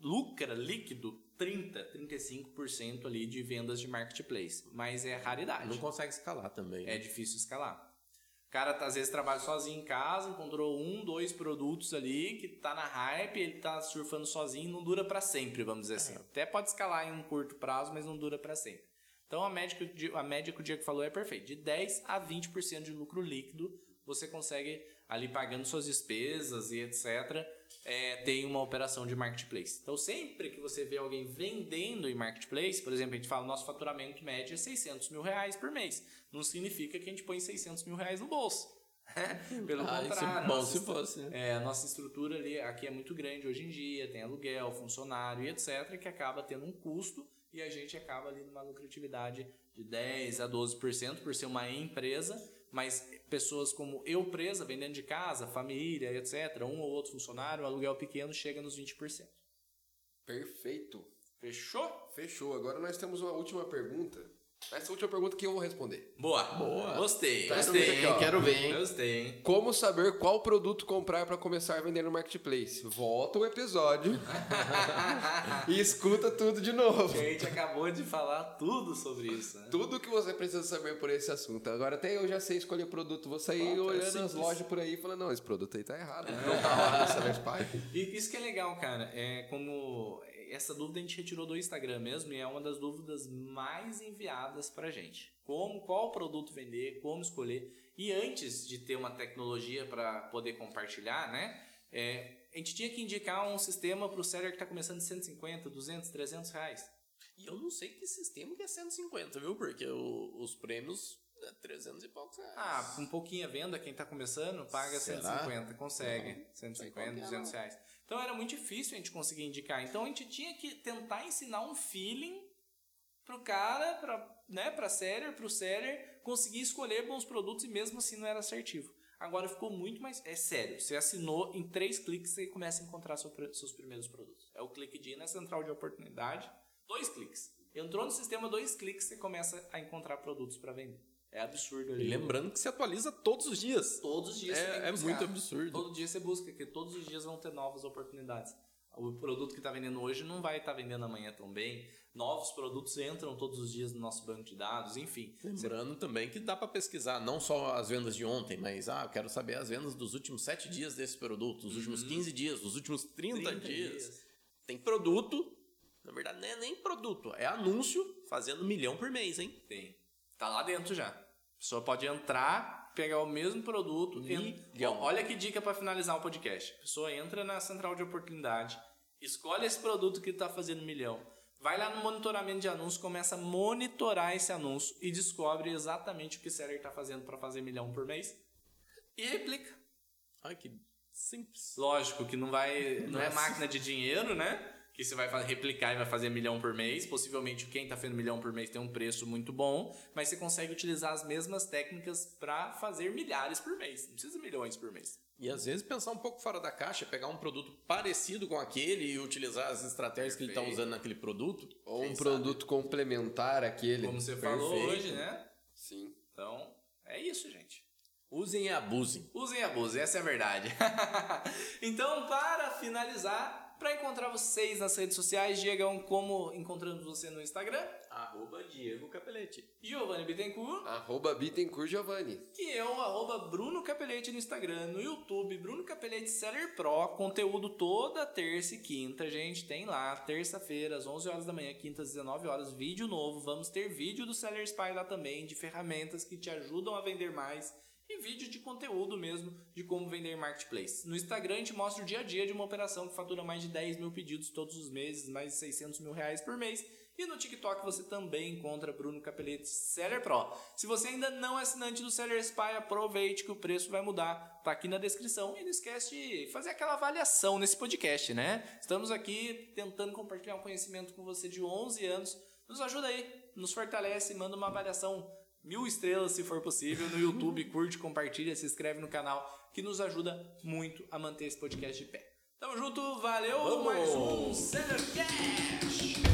[SPEAKER 1] lucra líquido 30, 35% ali de vendas de marketplace, mas é raridade.
[SPEAKER 2] Não consegue escalar também.
[SPEAKER 1] É difícil escalar. O cara às vezes trabalha sozinho em casa, encontrou um, dois produtos ali que tá na hype, ele tá surfando sozinho, não dura para sempre, vamos dizer assim. Até pode escalar em um curto prazo, mas não dura para sempre. Então a média, que a média que o Diego falou é perfeita. De 10 a 20% de lucro líquido, você consegue ali pagando suas despesas e etc. é, tem uma operação de marketplace. Então sempre que você vê alguém vendendo em marketplace, por exemplo, a gente fala nosso faturamento médio é 600 mil reais por mês. Não significa que a gente põe 600 mil reais no bolso. Pelo
[SPEAKER 2] Ah, isso
[SPEAKER 1] contrário.
[SPEAKER 2] é bom se fosse, né?
[SPEAKER 1] é, a nossa estrutura ali aqui é muito grande hoje em dia, tem aluguel, funcionário e etc, que acaba tendo um custo e a gente acaba ali numa lucratividade de 10 a 12% por ser uma empresa, mas pessoas como eu presa, vendendo de casa, família, etc, um ou outro funcionário, o aluguel pequeno chega nos 20%.
[SPEAKER 3] Perfeito.
[SPEAKER 1] Fechou?
[SPEAKER 3] Fechou. Agora nós temos uma última pergunta. Essa última pergunta que eu vou responder.
[SPEAKER 1] Boa.
[SPEAKER 2] Boa.
[SPEAKER 1] Gostei,
[SPEAKER 3] Tá
[SPEAKER 1] gostei.
[SPEAKER 3] escrito aqui.
[SPEAKER 2] Quero ver, hein?
[SPEAKER 1] Gostei, hein?
[SPEAKER 3] Como saber qual produto comprar para começar a vender no marketplace? Volta o episódio e escuta tudo de novo.
[SPEAKER 1] A gente acabou de falar tudo sobre isso, né?
[SPEAKER 3] Tudo que você precisa saber por esse assunto. Agora até eu já sei escolher produto. Vou sair
[SPEAKER 2] é
[SPEAKER 3] olhando as lojas por aí e falando, não, esse produto aí tá errado. Não tá lá no Seller Spy.
[SPEAKER 1] E isso que é legal, cara. É como essa dúvida a gente retirou do Instagram mesmo e é uma das dúvidas mais enviadas pra gente. Como, qual produto vender, como escolher. E antes de ter uma tecnologia para poder compartilhar, né? é, a gente tinha que indicar um sistema para o seller que está começando de 150, 200, 300 reais.
[SPEAKER 2] E eu não sei que sistema que é 150, viu? Porque o- os prêmios é 300 e poucos reais.
[SPEAKER 1] Ah, com pouquinha venda, quem está começando paga
[SPEAKER 2] Será?
[SPEAKER 1] 150, consegue.
[SPEAKER 2] Não,
[SPEAKER 1] 150,
[SPEAKER 2] sei qual que é,
[SPEAKER 1] 200
[SPEAKER 2] não.
[SPEAKER 1] reais. Então era muito difícil a gente conseguir indicar. Então a gente tinha que tentar ensinar um feeling pro cara, pra, né, pra seller, pro seller, conseguir escolher bons produtos e mesmo assim não era assertivo. Agora ficou muito mais. É sério, você assinou em três cliques você começa a encontrar seus primeiros produtos. É o clique de ir na central de oportunidade, dois cliques. Entrou no sistema, dois cliques, você começa a encontrar produtos para vender. É absurdo ali.
[SPEAKER 2] E lembrando que se atualiza todos os dias.
[SPEAKER 1] Todos os dias você
[SPEAKER 2] É, é muito absurdo.
[SPEAKER 1] Todo dia você busca, porque todos os dias vão ter novas oportunidades. O produto que está vendendo hoje não vai estar vendendo amanhã tão bem. Novos produtos entram todos os dias no nosso banco de dados, enfim.
[SPEAKER 2] Lembrando também que dá para pesquisar não só as vendas de ontem, mas ah, eu quero saber as vendas dos últimos 7 dias desse produto, dos últimos 15 dias, dos últimos 30,
[SPEAKER 1] 30
[SPEAKER 2] dias. Tem produto, na verdade não é nem produto, é anúncio fazendo um milhão por mês, hein?
[SPEAKER 1] Tem. Tá lá dentro já. A pessoa pode entrar, pegar o mesmo produto. Ó, Olha que dica para finalizar o podcast. A pessoa entra na central de oportunidade, escolhe esse produto que está fazendo milhão. Vai lá no monitoramento de anúncio, começa a monitorar esse anúncio e descobre exatamente o que o seller está fazendo para fazer milhão por mês. e replica.
[SPEAKER 2] Ai, que simples.
[SPEAKER 1] Lógico que não vai. Não é máquina de dinheiro, né? Que você vai replicar e vai fazer milhão por mês. Possivelmente quem tá fazendo milhão por mês tem um preço muito bom, mas você consegue utilizar as mesmas técnicas para fazer milhares por mês. Não precisa de milhões por mês.
[SPEAKER 2] E às vezes pensar um pouco fora da caixa, pegar um produto parecido com aquele e utilizar as estratégias que ele está
[SPEAKER 3] Perfeito.
[SPEAKER 2] usando naquele produto.
[SPEAKER 3] Ou um
[SPEAKER 2] Quem
[SPEAKER 3] produto complementar àquele.
[SPEAKER 1] Como você falou
[SPEAKER 3] Perfeito.
[SPEAKER 1] hoje, né?
[SPEAKER 3] Sim.
[SPEAKER 1] Então, é isso, gente.
[SPEAKER 2] sabe? Usem e abusem.
[SPEAKER 1] Usem e abusem, essa é a verdade. então, para finalizar, para encontrar vocês nas redes sociais, Diegão, como encontramos você no Instagram?
[SPEAKER 2] Arroba Diego Capelete.
[SPEAKER 1] Giovanni Bittencourt.
[SPEAKER 3] Arroba Bittencourt Giovanni.
[SPEAKER 1] E eu, arroba Bruno Capelete no Instagram, no YouTube, Bruno Capelete Seller Pro, conteúdo toda terça e quinta, gente, tem lá, terça-feira, às 11 horas da manhã, quinta às 19 horas, vídeo novo, vamos ter vídeo do Seller Spy lá também, de ferramentas que te ajudam a vender mais, vídeo de conteúdo mesmo, de como vender marketplace. No Instagram a gente mostra o dia a dia de uma operação que fatura mais de 10 mil pedidos todos os meses, mais de 600 mil reais por mês, e no TikTok você também encontra Bruno Capelete Seller Pro. Se você ainda não é assinante do Seller Spy, aproveite que o preço vai mudar. Tá aqui na descrição. E não esquece de fazer aquela avaliação nesse podcast, né? Estamos aqui tentando compartilhar um conhecimento com você de 11 anos. Nos ajuda aí, nos fortalece, manda uma avaliação mil estrelas se for possível no YouTube, curte, compartilha, se inscreve no canal, que nos ajuda muito a manter esse podcast de pé. Tamo junto, valeu,
[SPEAKER 2] Vamos!
[SPEAKER 1] mais um Cash!